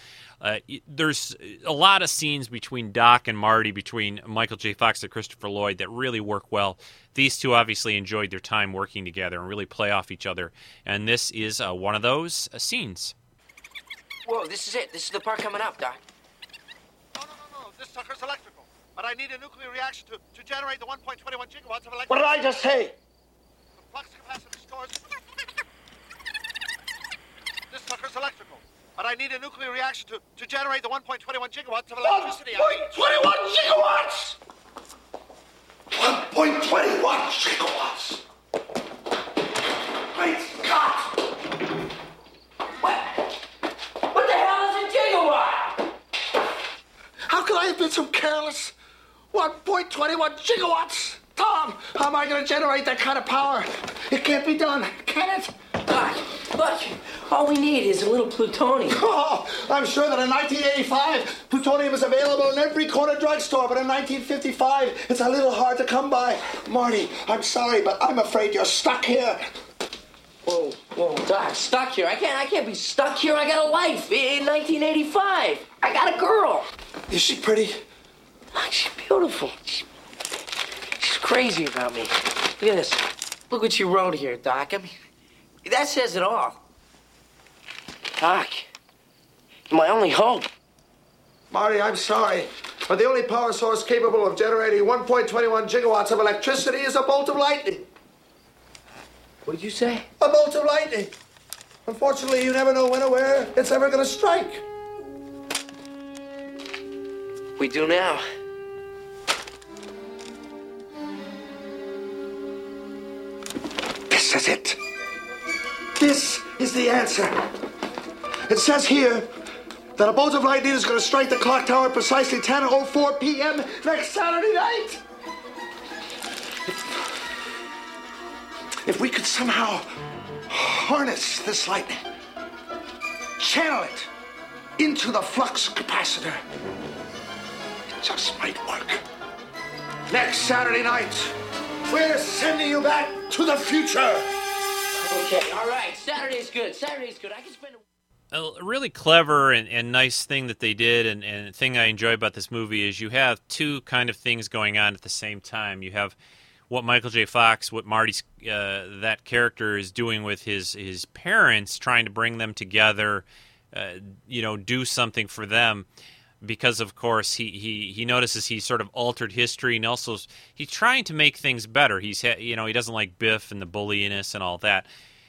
there's a lot of scenes between Doc and Marty, between Michael J. Fox and Christopher Lloyd, that really work well these two obviously enjoyed their time working together and really play off each other. And this is uh, one of those uh, scenes. Whoa, this is it. This is the part coming up, Doc. No, no, no, no. This sucker's electrical. But I need a nuclear reaction to, to generate the 1.21 gigawatts of electricity. What did I just say? Flux capacitor stores. this sucker's electrical. But I need a nuclear reaction to, to generate the 1.21 gigawatts of electricity. 1.21 gigawatts! 1.21 gigawatts! Great Scott! What? What the hell is a gigawatt? How could I have been so careless? 1.21 gigawatts? Tom, how am I going to generate that kind of power? It can't be done, can it? Doc, look, all we need is a little plutonium. Oh, I'm sure that in 1985, plutonium is available in every corner drugstore, but in 1955, it's a little hard to come by. Marty, I'm sorry, but I'm afraid you're stuck here. Whoa, whoa, Doc, stuck here. I can't, I can't be stuck here. I got a life in 1985. I got a girl. Is she pretty? She's beautiful. She's crazy about me. Look at this. Look what you wrote here, Doc. I mean, that says it all. Doc, you're my only hope. Marty, I'm sorry, but the only power source capable of generating 1.21 gigawatts of electricity is a bolt of lightning. What did you say? A bolt of lightning. Unfortunately, you never know when or where it's ever going to strike. We do now. This is it. This is the answer. It says here that a bolt of lightning is going to strike the clock tower precisely 10.04 p.m. next Saturday night? If we could somehow harness this lightning, channel it into the flux capacitor, it just might work. Next Saturday night, we're sending you back to the future. Okay, all right. Saturday's good. Saturday's good. I can spend. A- a really clever and, and nice thing that they did, and, and the thing I enjoy about this movie is you have two kind of things going on at the same time. You have what Michael J. Fox, what Marty's uh, that character is doing with his his parents, trying to bring them together, uh, you know, do something for them. Because of course he, he, he notices he's sort of altered history, and also he's trying to make things better. He's you know he doesn't like Biff and the bullyiness and all that.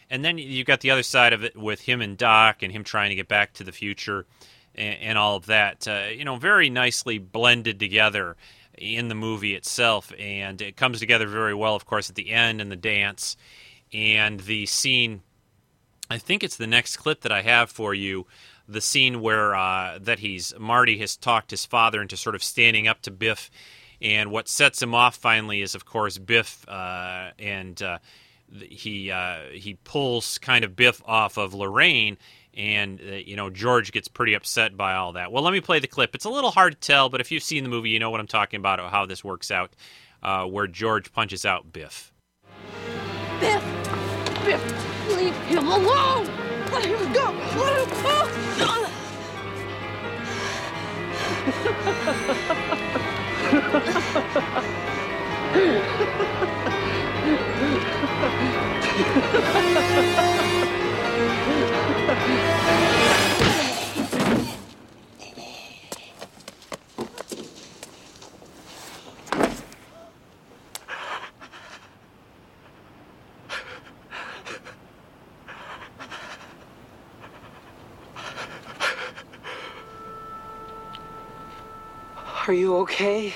And then you've got the other side of it with him and Doc and him trying to get back to the future and, and all of that. Uh, you know, very nicely blended together in the movie itself. And it comes together very well, of course, at the end and the dance and the scene. I think it's the next clip that I have for you. The scene where uh, that he's Marty has talked his father into sort of standing up to Biff, and what sets him off finally is, of course, Biff uh, and uh, he uh, he pulls kind of Biff off of Lorraine, and uh, you know George gets pretty upset by all that. Well, let me play the clip. It's a little hard to tell, but if you've seen the movie, you know what I'm talking about, how this works out, uh, where George punches out Biff. Biff! Biff! Leave him alone! Let him go! Let him go! Are you okay?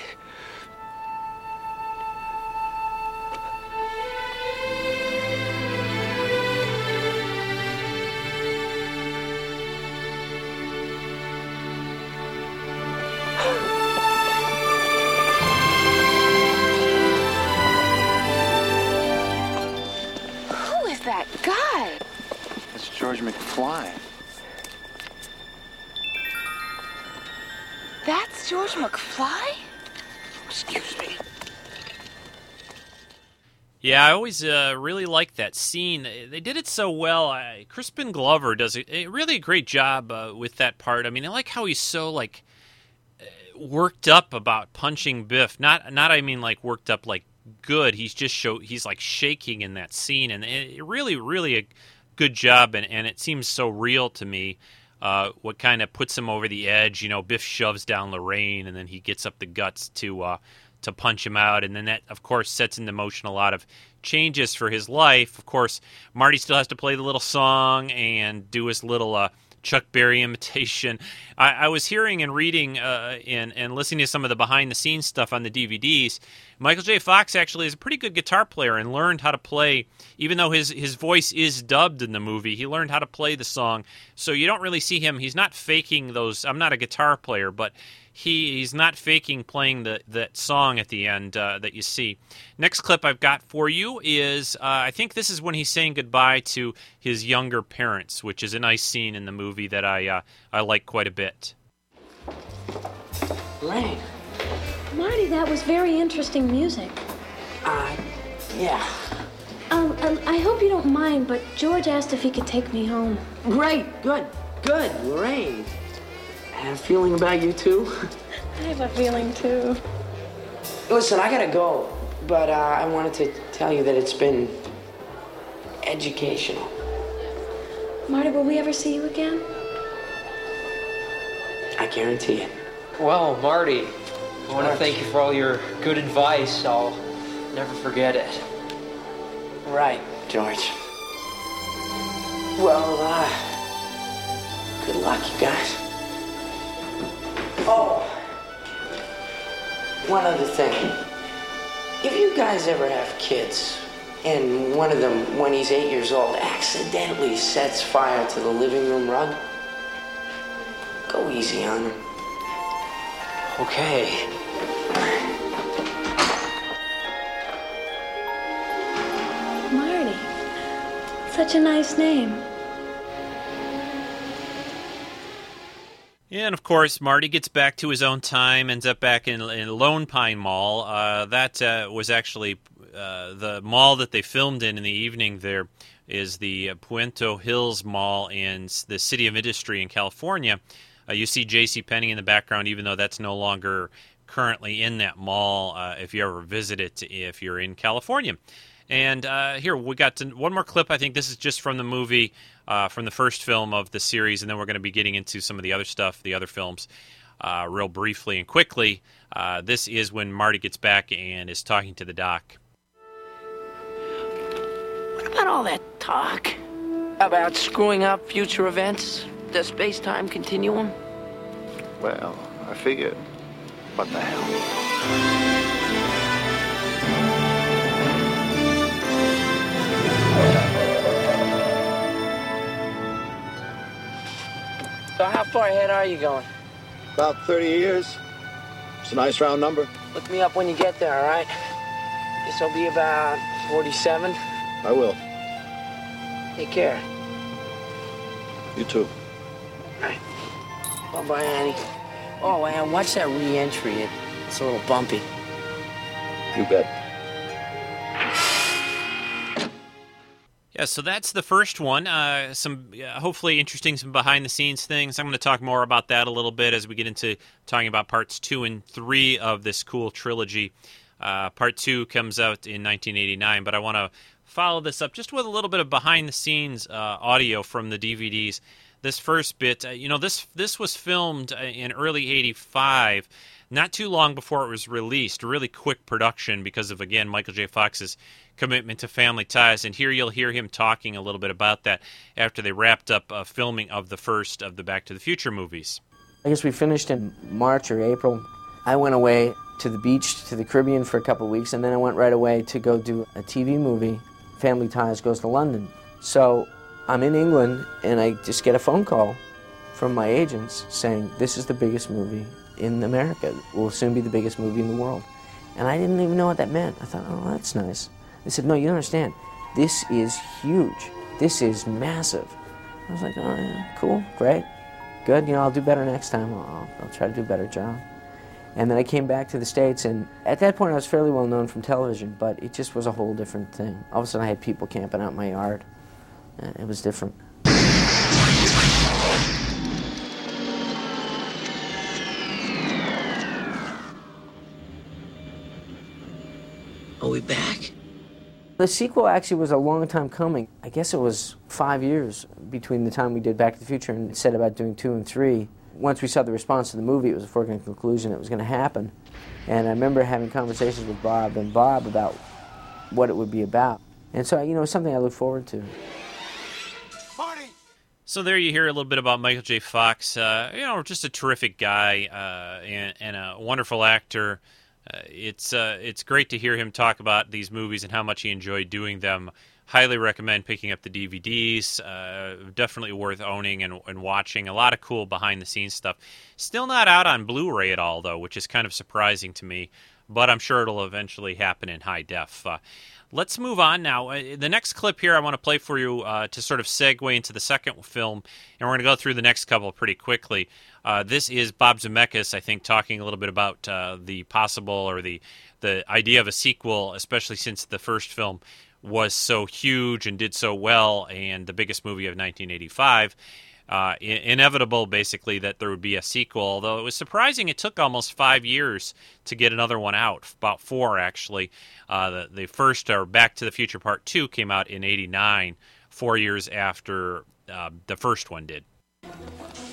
Yeah, I always uh, really like that scene. They did it so well. I, Crispin Glover does a, a really great job uh, with that part. I mean, I like how he's so like uh, worked up about punching Biff. Not, not I mean like worked up like good. He's just show he's like shaking in that scene, and it, really, really a good job. And, and it seems so real to me. Uh, what kind of puts him over the edge? You know, Biff shoves down Lorraine, and then he gets up the guts to uh, to punch him out, and then that, of course, sets into motion a lot of changes for his life. Of course, Marty still has to play the little song and do his little uh, Chuck Berry imitation. I, I was hearing and reading uh, and and listening to some of the behind the scenes stuff on the DVDs. Michael J. Fox actually is a pretty good guitar player and learned how to play, even though his his voice is dubbed in the movie. He learned how to play the song, so you don't really see him. He's not faking those. I'm not a guitar player, but he he's not faking playing the that song at the end uh, that you see. Next clip I've got for you is uh, I think this is when he's saying goodbye to his younger parents, which is a nice scene in the movie that I uh, I like quite a bit. Lane. Marty, that was very interesting music. Uh, yeah. Um, um, I hope you don't mind, but George asked if he could take me home. Great. Good. Good. Lorraine. I have a feeling about you too. I have a feeling too. Listen, I gotta go, but uh, I wanted to tell you that it's been educational. Marty, will we ever see you again? I guarantee it. Well, Marty, I want to thank you for all your good advice. I'll never forget it. Right, George. Well, uh, good luck, you guys. Oh, one other thing. If you guys ever have kids, and one of them, when he's eight years old, accidentally sets fire to the living room rug, go easy on him. Okay. Marty. Such a nice name. And of course, Marty gets back to his own time, ends up back in, in Lone Pine Mall. Uh, that uh, was actually uh, the mall that they filmed in in the evening. There is the Puente Hills Mall in the City of Industry in California. Uh, you see J.C. Penney in the background, even though that's no longer currently in that mall. Uh, if you ever visit it, if you're in California. And uh, here we got one more clip. I think this is just from the movie, uh, from the first film of the series, and then we're going to be getting into some of the other stuff, the other films, uh, real briefly and quickly. Uh, this is when Marty gets back and is talking to the doc. What about all that talk about screwing up future events, the space-time continuum? Well, I figured, what the hell? So how far ahead are you going? About 30 years. It's a nice round number. Look me up when you get there, all right? Guess I'll be about 47. I will. Take care. You too. Bye-bye, Annie. Oh, and watch that re-entry. It's a little bumpy. You bet. Yeah, so that's the first one. Uh, some uh, hopefully interesting, some behind the scenes things. I'm going to talk more about that a little bit as we get into talking about parts two and three of this cool trilogy. Uh, part two comes out in 1989, but I want to follow this up just with a little bit of behind the scenes uh, audio from the DVDs. This first bit, uh, you know, this this was filmed uh, in early '85 not too long before it was released. Really quick production because of again Michael J. Fox's commitment to family ties. And here you'll hear him talking a little bit about that after they wrapped up uh, filming of the first of the Back to the Future movies. I guess we finished in March or April. I went away to the beach to the Caribbean for a couple weeks, and then I went right away to go do a TV movie. Family Ties goes to London. So I'm in England, and I just get a phone call from my agents saying, This is the biggest movie in America. It will soon be the biggest movie in the world. And I didn't even know what that meant. I thought, Oh, that's nice. They said, No, you don't understand. This is huge. This is massive. I was like, Oh, yeah, cool, great, good. You know, I'll do better next time. I'll, I'll try to do a better job. And then I came back to the States, and at that point I was fairly well known from television, but it just was a whole different thing. All of a sudden I had people camping out in my yard. Uh, It was different. Are we back? The sequel actually was a long time coming. I guess it was five years between the time we did Back to the Future and said about doing two and three. Once we saw the response to the movie, it was a foregone conclusion it was going to happen. And I remember having conversations with Bob and Bob about what it would be about. And so, you know, it's something I look forward to. So there you hear a little bit about Michael J. Fox. Uh, you know, just a terrific guy uh, and, and a wonderful actor. Uh, it's uh, it's great to hear him talk about these movies and how much he enjoyed doing them. Highly recommend picking up the DVDs. Uh, definitely worth owning and, and watching. A lot of cool behind the scenes stuff. Still not out on Blu-ray at all though, which is kind of surprising to me. But I'm sure it'll eventually happen in high def. Let's move on now. Uh, the next clip here I want to play for you uh, to sort of segue into the second film, and we're going to go through the next couple pretty quickly. Uh, this is Bob Zemeckis, I think, talking a little bit about uh, the possible or the the idea of a sequel, especially since the first film was so huge and did so well, and the biggest movie of 1985 uh, in- inevitable, basically, that there would be a sequel. Although it was surprising, it took almost five years to get another one out. About four, actually. Uh, the, the first, or Back to the Future Part Two, came out in '89, four years after uh, the first one did.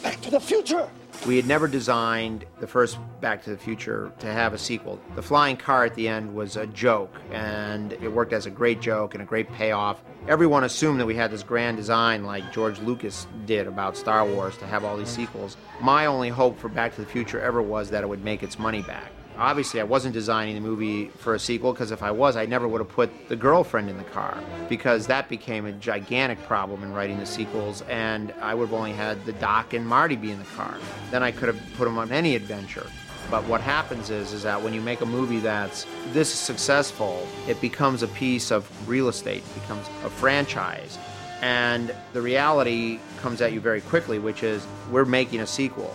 Back to the future! We had never designed the first Back to the Future to have a sequel. The flying car at the end was a joke, and it worked as a great joke and a great payoff. Everyone assumed that we had this grand design like George Lucas did about Star Wars to have all these sequels. My only hope for Back to the Future ever was that it would make its money back. Obviously, I wasn't designing the movie for a sequel because if I was, I never would have put the girlfriend in the car because that became a gigantic problem in writing the sequels, and I would have only had the Doc and Marty be in the car. Then I could have put them on any adventure. But what happens is, is that when you make a movie that's this successful, it becomes a piece of real estate, it becomes a franchise. And the reality comes at you very quickly, which is we're making a sequel.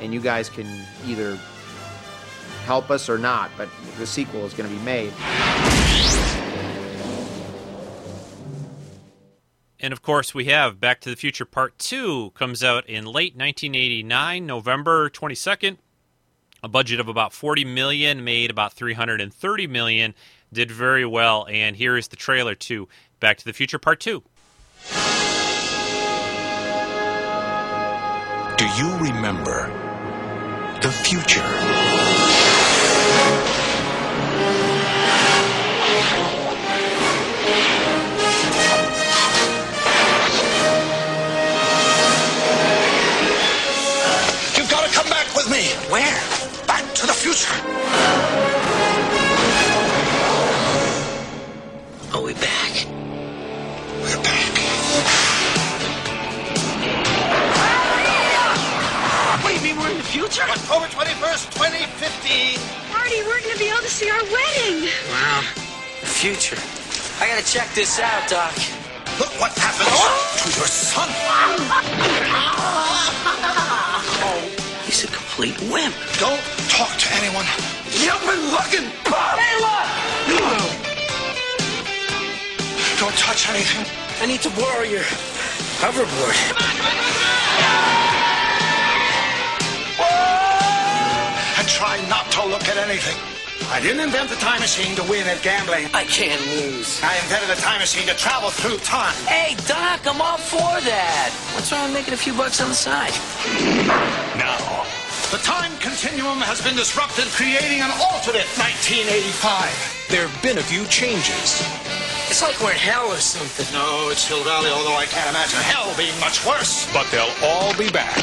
And you guys can either help us or not, but the sequel is going to be made. And of course, we have Back to the Future Part 2 comes out in late 1989, November 22nd. A budget of about 40 million, made about 330 million, did very well. And here is the trailer to Back to the Future Part 2. Do you remember the future? Are we back? We're back. What do you mean we're in the future? October 21st, 2015. Marty, we're going to be able to see our wedding. Wow. The future. I gotta check this out, Doc. Look what happened oh, to your son. He's a complete wimp. Don't talk to anyone. You've been looking. Hey, look! Don't touch anything. I need to borrow your hoverboard. And try not to look at anything. I didn't invent the time machine to win at gambling. I can't lose. I invented a time machine to travel through time. Hey, Doc, I'm all for that. What's wrong with making a few bucks on the side? Now, the time continuum has been disrupted, creating an alternate 1985. There have been a few changes. It's like we're in hell or something. No, it's Hill Valley, although I can't imagine hell being much worse. But they'll all be back.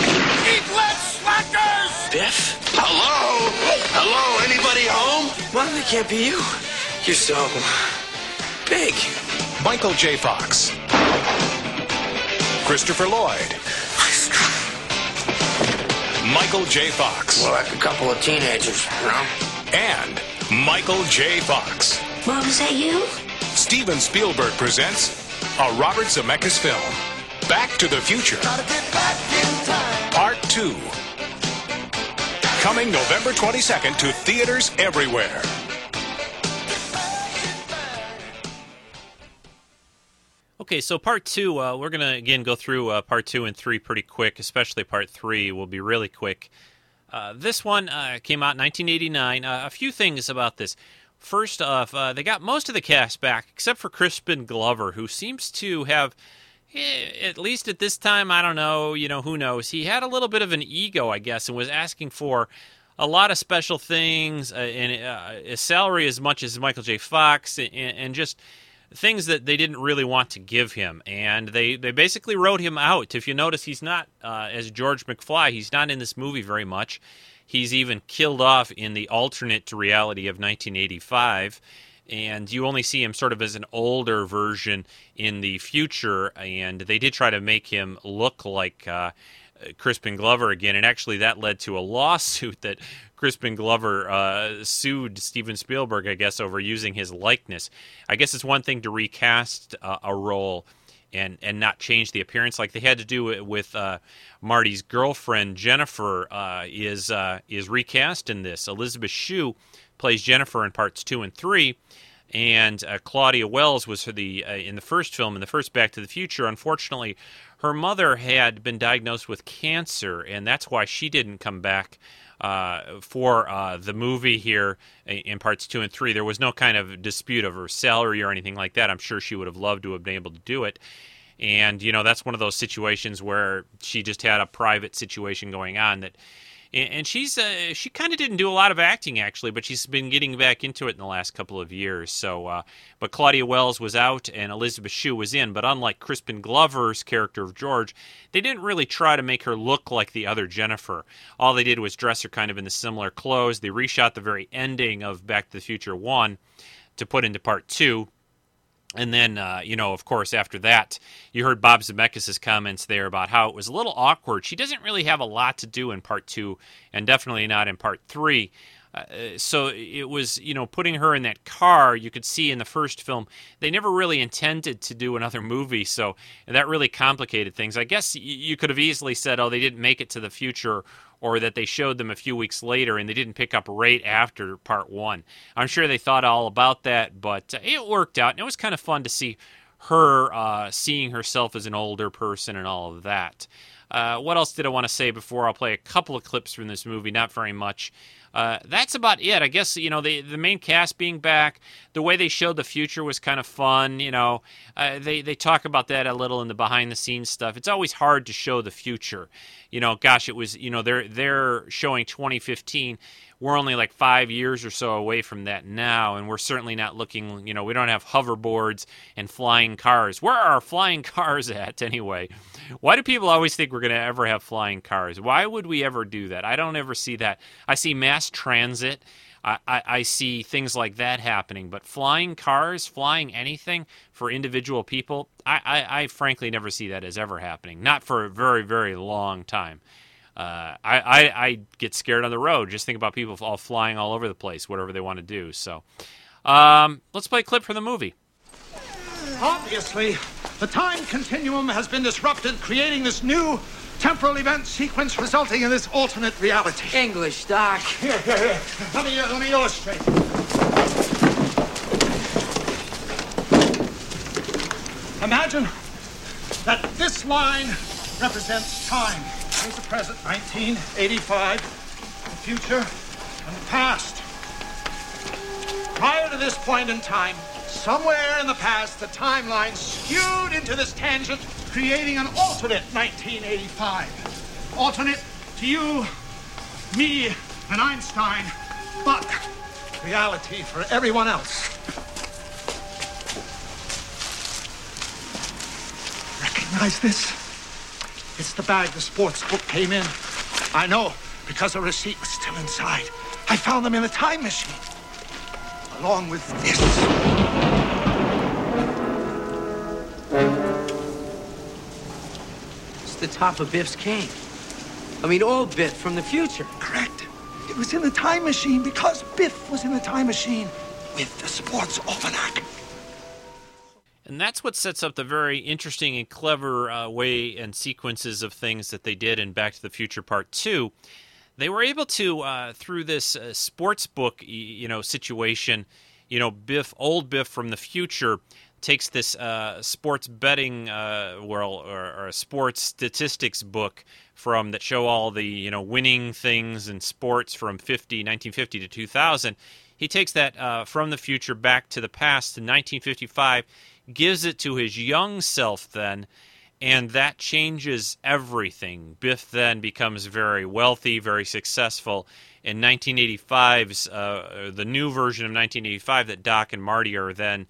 Eat less, slackers! Biff? Hello? Hello? Anybody home? Well, it can't be you. You're so big. Michael J. Fox. Christopher Lloyd. Michael J. Fox. Well, like a couple of teenagers, you know? And Michael J. Fox. Mom, is that you? Steven Spielberg presents a Robert Zemeckis film, Back to the Future, Part 2. Coming November 22nd to theaters everywhere. Okay, so part two, uh, we're going to again go through uh, part two and three pretty quick, especially part three will be really quick. Uh, this one uh, came out in 1989. Uh, a few things about this. First off, uh, they got most of the cast back except for Crispin Glover, who seems to have, eh, at least at this time, I don't know, you know, who knows. He had a little bit of an ego, I guess, and was asking for a lot of special things and a salary as much as Michael J. Fox and, and just things that they didn't really want to give him, and they they basically wrote him out. If you notice, he's not uh, as George McFly. He's not in this movie very much. He's even killed off in the alternate to reality of 1985, and you only see him sort of as an older version in the future. And they did try to make him look like. Uh, Crispin Glover again, and actually that led to a lawsuit that Crispin Glover uh, sued Steven Spielberg, I guess, over using his likeness. I guess it's one thing to recast uh, a role and and not change the appearance like they had to do it with uh, Marty's girlfriend Jennifer uh, is uh, is recast in this. Elizabeth Shue plays Jennifer in parts two and three. And uh, Claudia Wells was the in the first film, in the first Back to the Future. Unfortunately, her mother had been diagnosed with cancer, and that's why she didn't come back uh, for uh, the movie here in parts two and three. There was no kind of dispute of her salary or anything like that. I'm sure she would have loved to have been able to do it. And, you know, that's one of those situations where she just had a private situation going on that and, she's uh, she kind of didn't do a lot of acting actually, but she's been getting back into it in the last couple of years. So, uh, but Claudia Wells was out and Elizabeth Shue was in. But unlike Crispin Glover's character of George, they didn't really try to make her look like the other Jennifer. All they did was dress her kind of in the similar clothes. They reshot the very ending of Back to the Future One to put into part two and then, uh, you know, of course, after that, you heard Bob Zemeckis' comments there about how it was a little awkward. She doesn't really have a lot to do in part two, and definitely not in part three. Uh, so it was, you know, putting her in that car. You could see in the first film they never really intended to do another movie, so that really complicated things. I guess you could have easily said, "Oh, they didn't make it to the future," or that they showed them a few weeks later and they didn't pick up right after part one. I'm sure they thought all about that, but uh, it worked out, and it was kind of fun to see her uh, seeing herself as an older person and all of that. Uh, what else did I want to say before I'll play a couple of clips from this movie? Not very much. Uh, that's about it. I guess you know the the main cast being back, the way they showed the future was kind of fun. You know, uh, they they talk about that a little in the behind the scenes stuff. It's always hard to show the future. You know, gosh, it was you know they're they're showing 2015 we're only like five years or so away from that now, and we're certainly not looking, you know, we don't have hoverboards and flying cars. Where are flying cars at anyway? Why do people always think we're going to ever have flying cars? Why would we ever do that? I don't ever see that. I see mass transit. I, I, I, see things like that happening, but flying cars, flying anything for individual people, I, I, I frankly never see that as ever happening. Not for a very, very long time. Uh, I, I, I, get scared on the road. Just think about people all flying all over the place, whatever they want to do. So, um, let's play a clip from the movie. Obviously, the time continuum has been disrupted, creating this new temporal event sequence resulting in this alternate reality. English, Doc. Here, here, here. Let me, uh, let me illustrate. Imagine that this line represents time. Here's the present, 1985, the future, and the past. Prior to this point in time, somewhere in the past, the timeline skewed into this tangent, creating an alternate 1985. Alternate to you, me, and Einstein, but reality for everyone else. Recognize this? It's the bag the sports book came in. I know, because a receipt was still inside. I found them in the time machine. Along with this. It's the top of Biff's cane. I mean, old Biff from the future. Correct. It was in the time machine because Biff was in the time machine with the sports almanac. And that's what sets up the very interesting and clever uh, way and sequences of things that they did in Back to the Future Part 2. They were able to, uh, through this uh, sports book, you know, situation, you know, Biff, old Biff from the future, takes this uh, sports betting uh, world or, or, a sports statistics book from that show all the you know winning things in sports from 50 1950 to 2000 he takes that uh, from the future back to the past to 1955 gives it to his young self then, and that changes everything. Biff then becomes very wealthy, very successful. In 1985's, uh, the new version of 1985 that Doc and Marty are then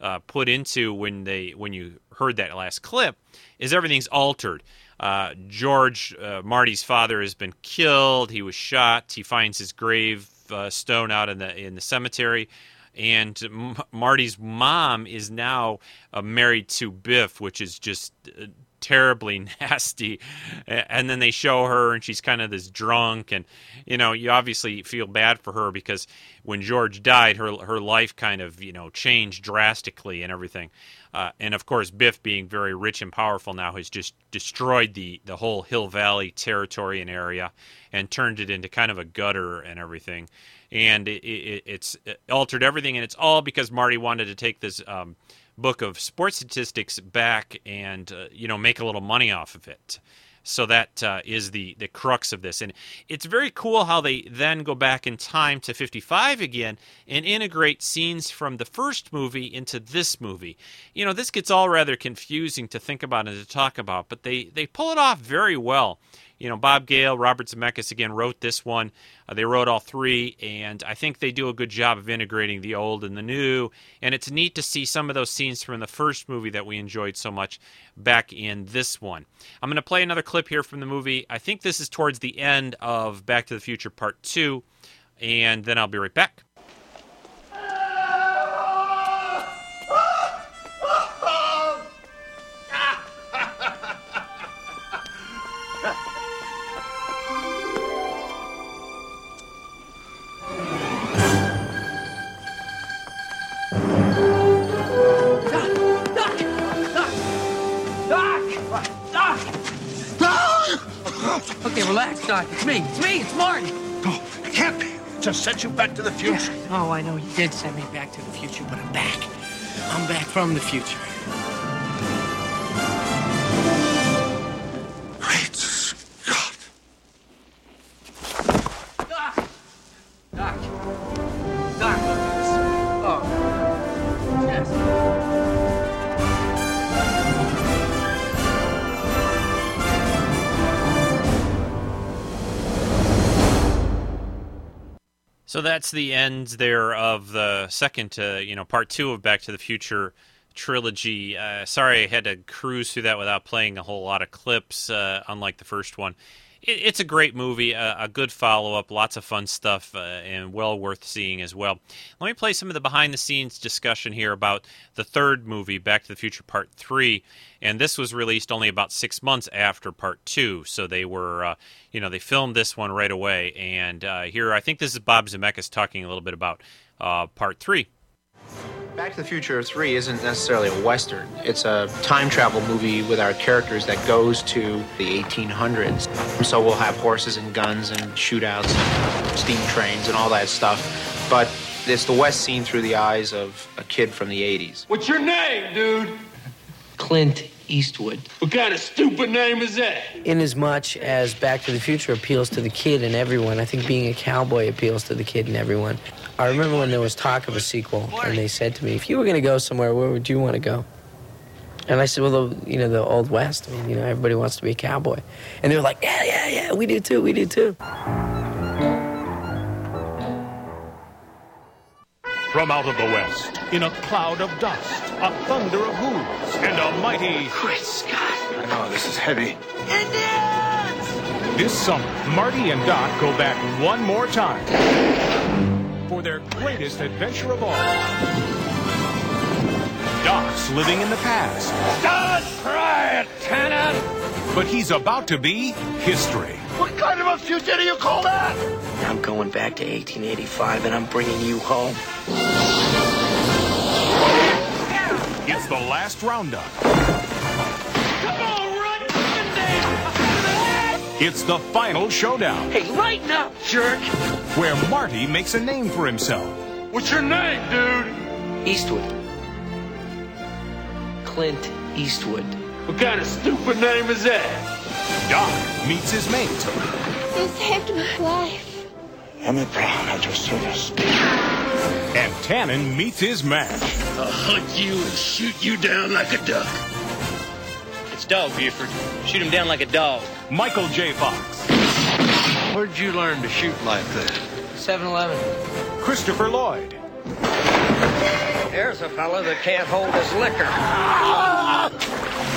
uh, put into when they when you heard that last clip, is everything's altered. Uh, George, uh, Marty's father, has been killed. He was shot. He finds his grave uh, stone out in the in the cemetery and M- Marty's mom is now uh, married to Biff, which is just uh, terribly nasty. And then they show her, and she's kind of this drunk, and you know, you obviously feel bad for her because when George died, her her life kind of you know changed drastically and everything. Uh, and of course, Biff, being very rich and powerful now, has just destroyed the the whole Hill Valley territory and area, and turned it into kind of a gutter and everything and it, it, it's altered everything, and it's all because Marty wanted to take this um, book of sports statistics back and uh, you know make a little money off of it. So that uh, is the the crux of this, and it's very cool how they then go back in time to 55 again and integrate scenes from the first movie into this movie. You know, this gets all rather confusing to think about and to talk about, but they they pull it off very well you know, Bob Gale, Robert Zemeckis again wrote this one. Uh, they wrote all three, and I think they do a good job of integrating the old and the new. And it's neat to see some of those scenes from the first movie that we enjoyed so much back in this one. I'm going to play another clip here from the movie. I think this is towards the end of Back to the Future Part 2, and then I'll be right back. Okay, relax, Doc. It's me. It's me. It's Martin. Oh, it can't be. Just sent you back to the future. Oh, I know you did send me back to the future, but I'm back. I'm back from the future. That's the end there of the second, uh, you know, part two of Back to the Future trilogy. Uh, sorry, I had to cruise through that without playing a whole lot of clips, uh, unlike the first one. It, it's a great movie, a, a good follow up, lots of fun stuff, uh, and well worth seeing as well. Let me play some of the behind the scenes discussion here about the third movie, Back to the Future Part 3. And this was released only about six months after Part 2. So they were, uh, you know, they filmed this one right away. And uh, here, I think this is Bob Zemeckis talking a little bit about uh, Part 3. Back to the Future 3 isn't necessarily a Western. It's a time travel movie with our characters that goes to the 1800s. So we'll have horses and guns and shootouts and steam trains and all that stuff. But it's the West seen through the eyes of a kid from the 80s. What's your name, dude? Clint Eastwood. What kind of stupid name is that? In as much as Back to the Future appeals to the kid and everyone, I think being a cowboy appeals to the kid and everyone. I remember when there was talk of a sequel, and they said to me, "If you were going to go somewhere, where would you want to go?" And I said, "Well, the, you know, the old West. I mean, you know, everybody wants to be a cowboy." And they were like, "Yeah, yeah, yeah, we do too. We do too." From out of the west, in a cloud of dust, a thunder of hooves, and a mighty. Great Scott! I know, this is heavy. This summer, Marty and Doc go back one more time for their greatest adventure of all. Doc's living in the past, Don't try it, Tannen! but he's about to be history. What kind of a future do you call that? I'm going back to 1885, and I'm bringing you home. It's the last roundup. Come on, run! It's the final showdown Hey, lighten up, jerk! where Marty makes a name for himself. What's your name, dude? Eastwood. Clint Eastwood. What kind of stupid name is that? Doc meets his mate. You saved my life. Emmett Brown at your service. And Tannen meets his match. I'll hunt you and shoot you down like a duck. It's Dog Buford. Shoot him down like a dog. Michael J. Fox. Where'd you learn to shoot like that? 7 Eleven. Christopher Lloyd. There's a fella that can't hold his liquor.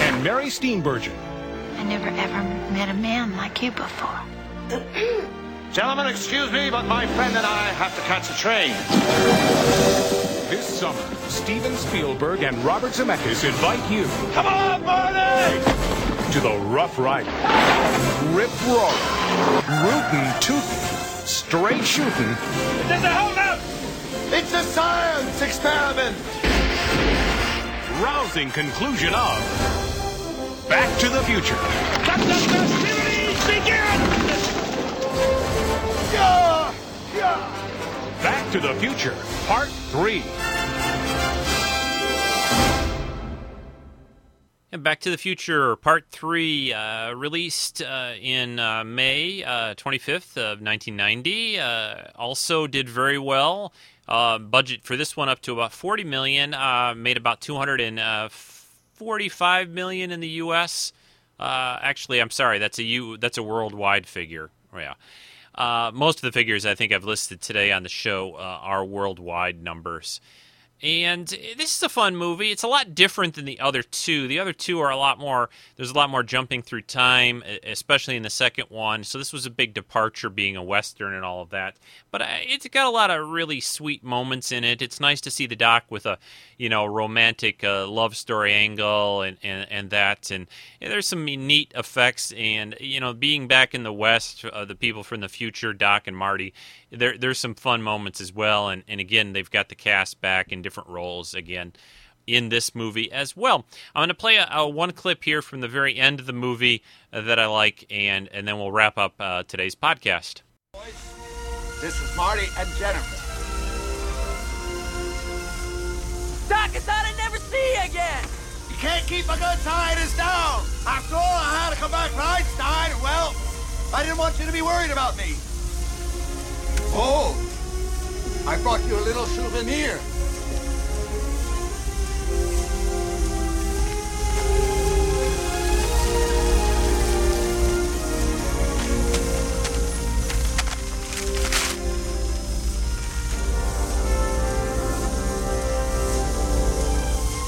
And Mary Steenburgen. I never ever met a man like you before. Gentlemen, excuse me, but my friend and I have to catch a train. This summer, Steven Spielberg and Robert Zemeckis invite you Come on, Marty! to the Rough Rider. Rip roaring, rootin' tootin', straight shooting, There's a hold up! It's a science experiment! rousing conclusion of Back to the Future. Let the festivities begin! Back to the Future, Part 3. And Back to the Future Part 3, uh, released uh, in uh, May uh, 25th of 1990. Uh, also did very well. Uh, budget for this one up to about 40 million. Uh, made about 245 million in the U.S. Uh, actually, I'm sorry. That's a U. That's a worldwide figure. Oh, yeah. Uh, most of the figures I think I've listed today on the show uh, are worldwide numbers. And this is a fun movie. It's a lot different than the other two. The other two are a lot more, there's a lot more jumping through time, especially in the second one. So this was a big departure being a Western and all of that. But uh, it's got a lot of really sweet moments in it. It's nice to see the doc with a, you know, romantic uh, love story angle and, and, and that. And there's some neat effects. And, you know, being back in the West, uh, the people from the future, Doc and Marty, there, there's some fun moments as well. And, and again, they've got the cast back in different roles again in this movie as well. I'm going to play a, a, one clip here from the very end of the movie uh, that I like, and and then we'll wrap up uh, today's podcast. This is Marty and Jennifer. Doc, I thought I'd never see you again. You can't keep a good tie us down. After all, I had to come back from Einstein. Well, I didn't want you to be worried about me. Oh, I brought you a little souvenir.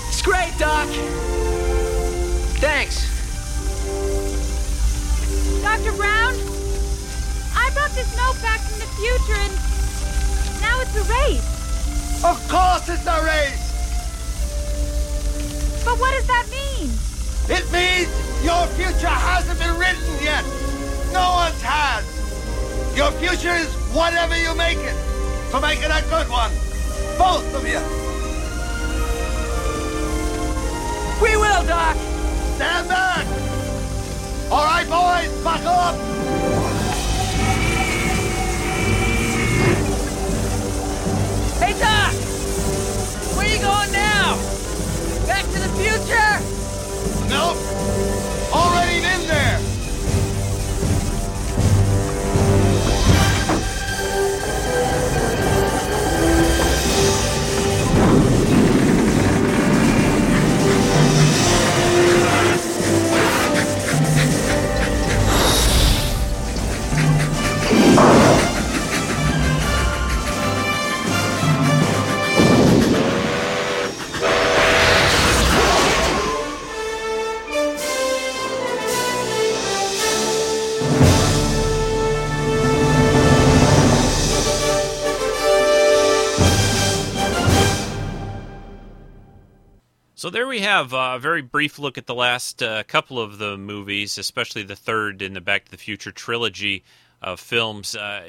It's great, Doc. Thanks. Dr. Brown, I brought this note back from the future and now it's a race. Of course it's a race! But what does that mean? It means your future hasn't been written yet. No one's has. Your future is whatever you make it. So make it a good one. Both of you. We will, Doc. Stand back. All right, boys, buckle up. Hey, Doc! Where you going now? Back to the future? Nope. Already been there. So there we have uh, a very brief look at the last uh, couple of the movies, especially the third in the Back to the Future trilogy of films. Uh,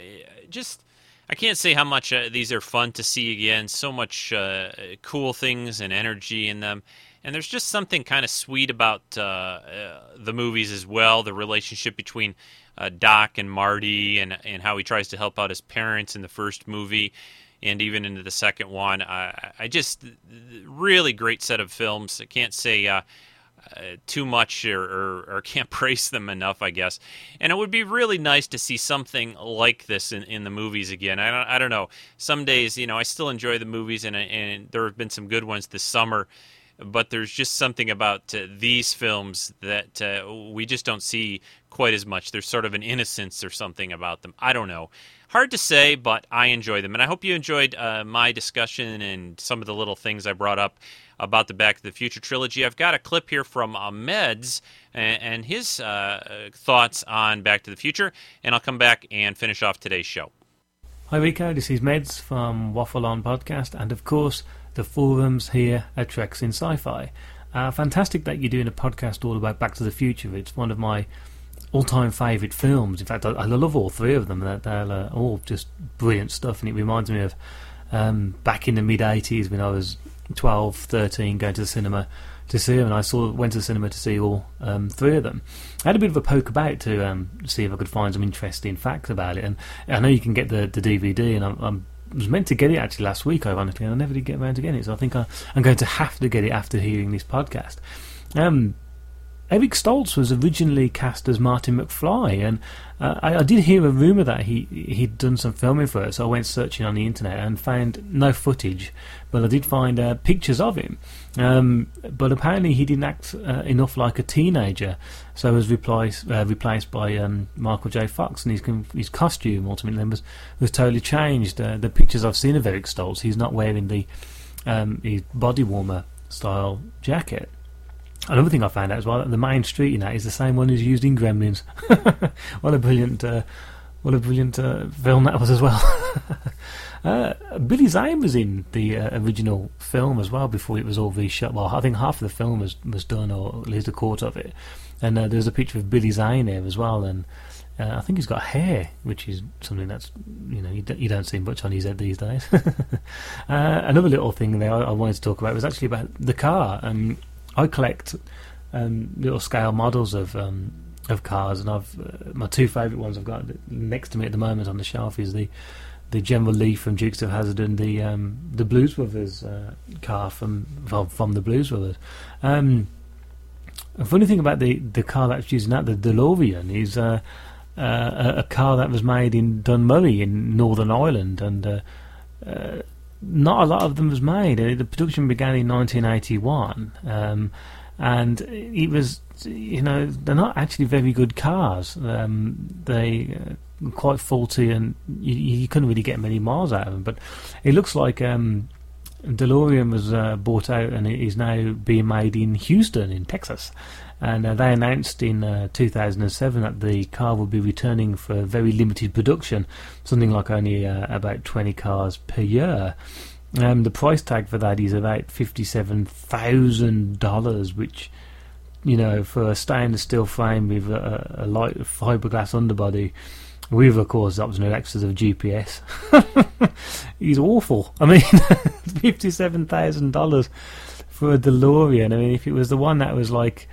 just, I can't say how much uh, these are fun to see again. So much uh, cool things and energy in them. And there's just something kind of sweet about uh, the movies as well. The relationship between Doc and Marty, and and how he tries to help out his parents in the first movie and even into the second one. I, I just really great set of films. I can't say uh, uh, too much or, or, or, can't praise them enough, I guess. And it would be really nice to see something like this in, in the movies again. I don't, I don't know. Some days, you know, I still enjoy the movies, and, and there have been some good ones this summer. But there's just something about uh, these films that uh, we just don't see quite as much. There's sort of an innocence or something about them. I don't know hard to say, but I enjoy them. And I hope you enjoyed uh, my discussion and some of the little things I brought up about the Back to the Future trilogy. I've got a clip here from Ahmed's and, and his uh, thoughts on Back to the Future, and I'll come back and finish off today's show. Hi, Rico. This is Meds from Waffle On Podcast, and of course, the forums here at Treks in Sci Fi. Uh, fantastic that you're doing a podcast all about Back to the Future. It's one of my all-time favourite films. In fact, I, I, love all three of them. They're, they're uh, all just brilliant stuff, and it reminds me of um, back in the mid '80s when I was 12, 13, going to the cinema to see them, and I saw went to the cinema to see all um, three of them. I had a bit of a poke about to um, see if I could find some interesting facts about it, and I know you can get the, the DVD, and I'm, I'm was meant to get it actually last week, ironically, and I never did get around to getting it. So I think I, am going to have to get it after hearing this podcast. Um, Eric Stoltz was originally cast as Martin McFly, and uh, I, I, did hear a rumor that he he'd done some filming for it. So I went searching on the internet and found no footage, but I did find uh, pictures of him. Um, but apparently he didn't act uh, enough like a teenager, so was replaced uh, replaced by um, Michael J. Fox, and his his costume ultimately was was totally changed. Uh, the pictures I've seen of Eric Stoltz, he's not wearing the um, his body warmer style jacket. Another thing I found out as well that the main street in that is the same one as used in Gremlins. what a brilliant, uh, what a brilliant uh, film that was as well. uh, Billy Zane was in the uh, original film as well before it was all reshot. Well, I think half of the film was was done, or at least a quarter of it. And uh, there's a picture of Billy Zane there as well, and uh, I think he's got hair, which is something that's you know you don't, you don't see much on his head these days. another little thing there I, I, wanted to talk about was actually about the car. and. I collect um, little scale models of um, of cars, and I've uh, my two favourite ones I've got next to me at the moment on the shelf is the the General Lee from Dukes of Hazzard and the um, the Blues Brothers uh, car from, from, from the Blues Brothers. Um, a funny thing about the the car that's using that the DeLorean is uh, uh, a, car that was made in Dunmurry in Northern Ireland and. Not a lot of them was made. Uh, the production began in 1981, um, and it was, you know, they're not actually very good cars. Um, they uh, quite faulty, and you, you, couldn't really get many miles out of them. But it looks like um, DeLorean was uh, bought out and it is now being made in Houston, in Texas. And uh, they announced in uh, 2007 that the car will be returning for very limited production, something like only uh, about 20 cars per year. Um, the price tag for that is about $57,000, which, you know, for a stainless steel frame with a, a light fiberglass underbody, with, of course, optional extras of GPS. He's awful. I mean, fifty-seven thousand dollars for a DeLorean. I mean, if it was the one that was like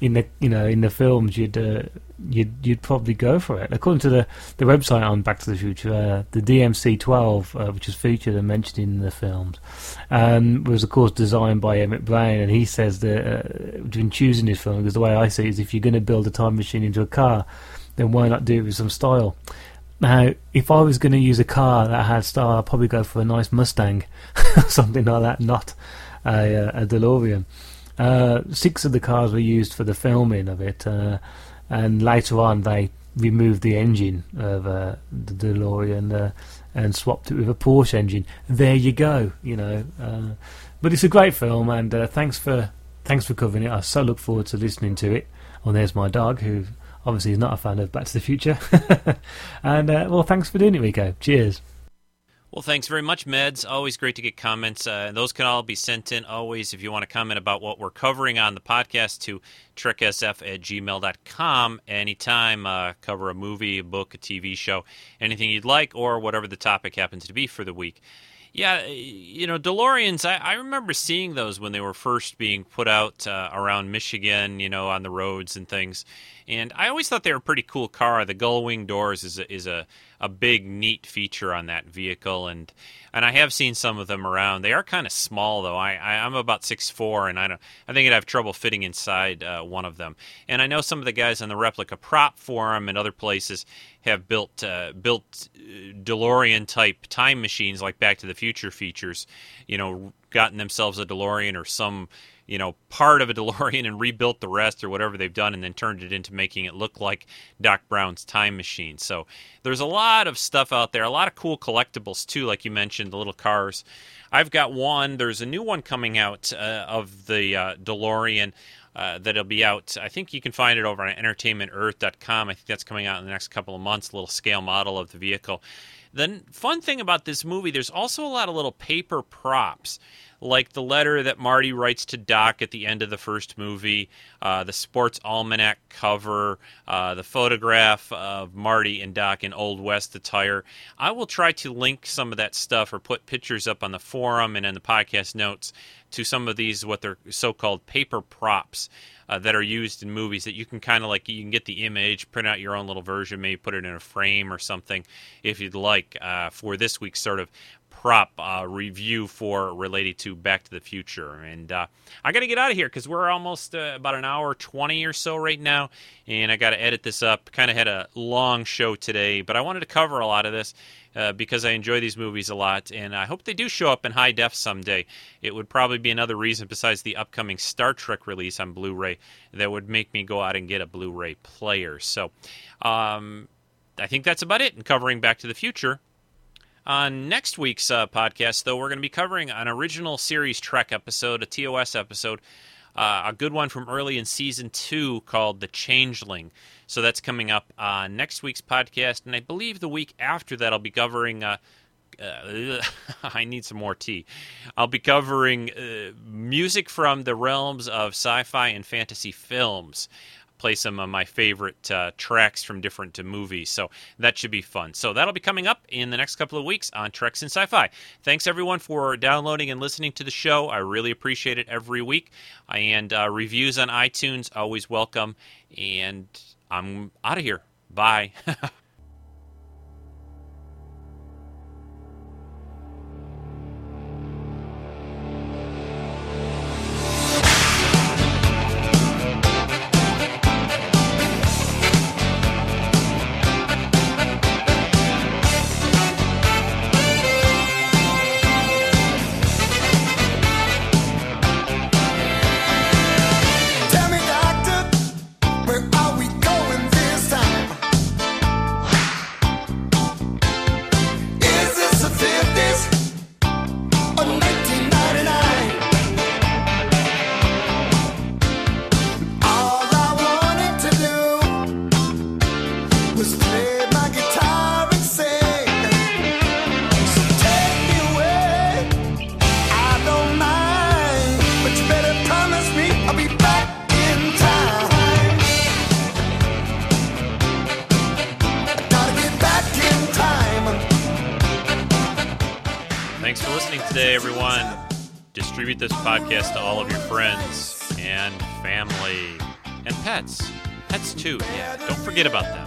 in the you know in the films, you'd uh, you'd you'd probably go for it. According to the, the website on Back to the Future, uh, the DMC-12, uh, which is featured and mentioned in the films, um, was of course designed by Emmett Brown, and he says that uh, when choosing this film, because the way I see it is, if you're going to build a time machine into a car, then why not do it with some style? Now, if I was going to use a car that had style, I'd probably go for a nice Mustang, something like that, not a, uh, a DeLorean. Uh, six of the cars were used for the filming of it, uh, and later on they removed the engine of uh, the DeLorean uh, and swapped it with a Porsche engine. There you go, you know. Uh, but it's a great film, and thanks for thanks for covering it. I so look forward to listening to it. Well, there's my dog, who obviously is not a fan of Back to the Future. and well, thanks for doing it, Rico. Cheers. Well, thanks very much, Meds. Always great to get comments. Uh, those can all be sent in always if you want to comment about what we're covering on the podcast to tricksf at gmail.com anytime. Uh, cover a movie, a book, a TV show, anything you'd like, or whatever the topic happens to be for the week. Yeah, you know, DeLoreans, I, I remember seeing those when they were first being put out uh, around Michigan, you know, on the roads and things. And I always thought they were a pretty cool car. The gull wing doors is a, is a a big neat feature on that vehicle and and I have seen some of them around. They are kind of small though. I, I am about six four and I don't I think I'd have trouble fitting inside uh, one of them. And I know some of the guys on the replica prop forum and other places have built uh, built uh, DeLorean type time machines like Back to the Future features. You know, gotten themselves a DeLorean or some you know, part of a DeLorean and rebuilt the rest or whatever they've done and then turned it into making it look like Doc Brown's time machine. So there's a lot of stuff out there, a lot of cool collectibles too, like you mentioned, the little cars. I've got one. There's a new one coming out uh, of the uh, DeLorean. Uh, that'll be out. I think you can find it over on entertainmentearth.com. I think that's coming out in the next couple of months. A little scale model of the vehicle. The fun thing about this movie, there's also a lot of little paper props like the letter that Marty writes to Doc at the end of the first movie, uh, the sports almanac cover, uh, the photograph of Marty and Doc in Old West attire. I will try to link some of that stuff or put pictures up on the forum and in the podcast notes to some of these what they're so-called paper props uh, that are used in movies that you can kind of like you can get the image, print out your own little version, maybe put it in a frame or something if you'd like. uh, for this week's sort of prop uh, review for related to Back to the Future. And uh, I got to get out of here because we're almost uh, about an hour 20 or so right now. And I got to edit this up. Kind of had a long show today, but I wanted to cover a lot of this. Uh, because I enjoy these movies a lot, and I hope they do show up in high def someday. It would probably be another reason, besides the upcoming Star Trek release on Blu ray, that would make me go out and get a Blu ray player. So um, I think that's about it in covering Back to the Future. On next week's uh, podcast, though, we're going to be covering an original series Trek episode, a TOS episode, uh, a good one from early in season two called The Changeling. So that's coming up on next week's podcast, and I believe the week after that I'll be covering. Uh, uh, I need some more tea. I'll be covering uh, music from the realms of sci-fi and fantasy films. Play some of my favorite uh, tracks from different uh, movies, so that should be fun. So that'll be coming up in the next couple of weeks on Treks in Sci-Fi. Thanks everyone for downloading and listening to the show. I really appreciate it every week. And uh, reviews on iTunes always welcome. And I'm out of here. Bye. forget about them.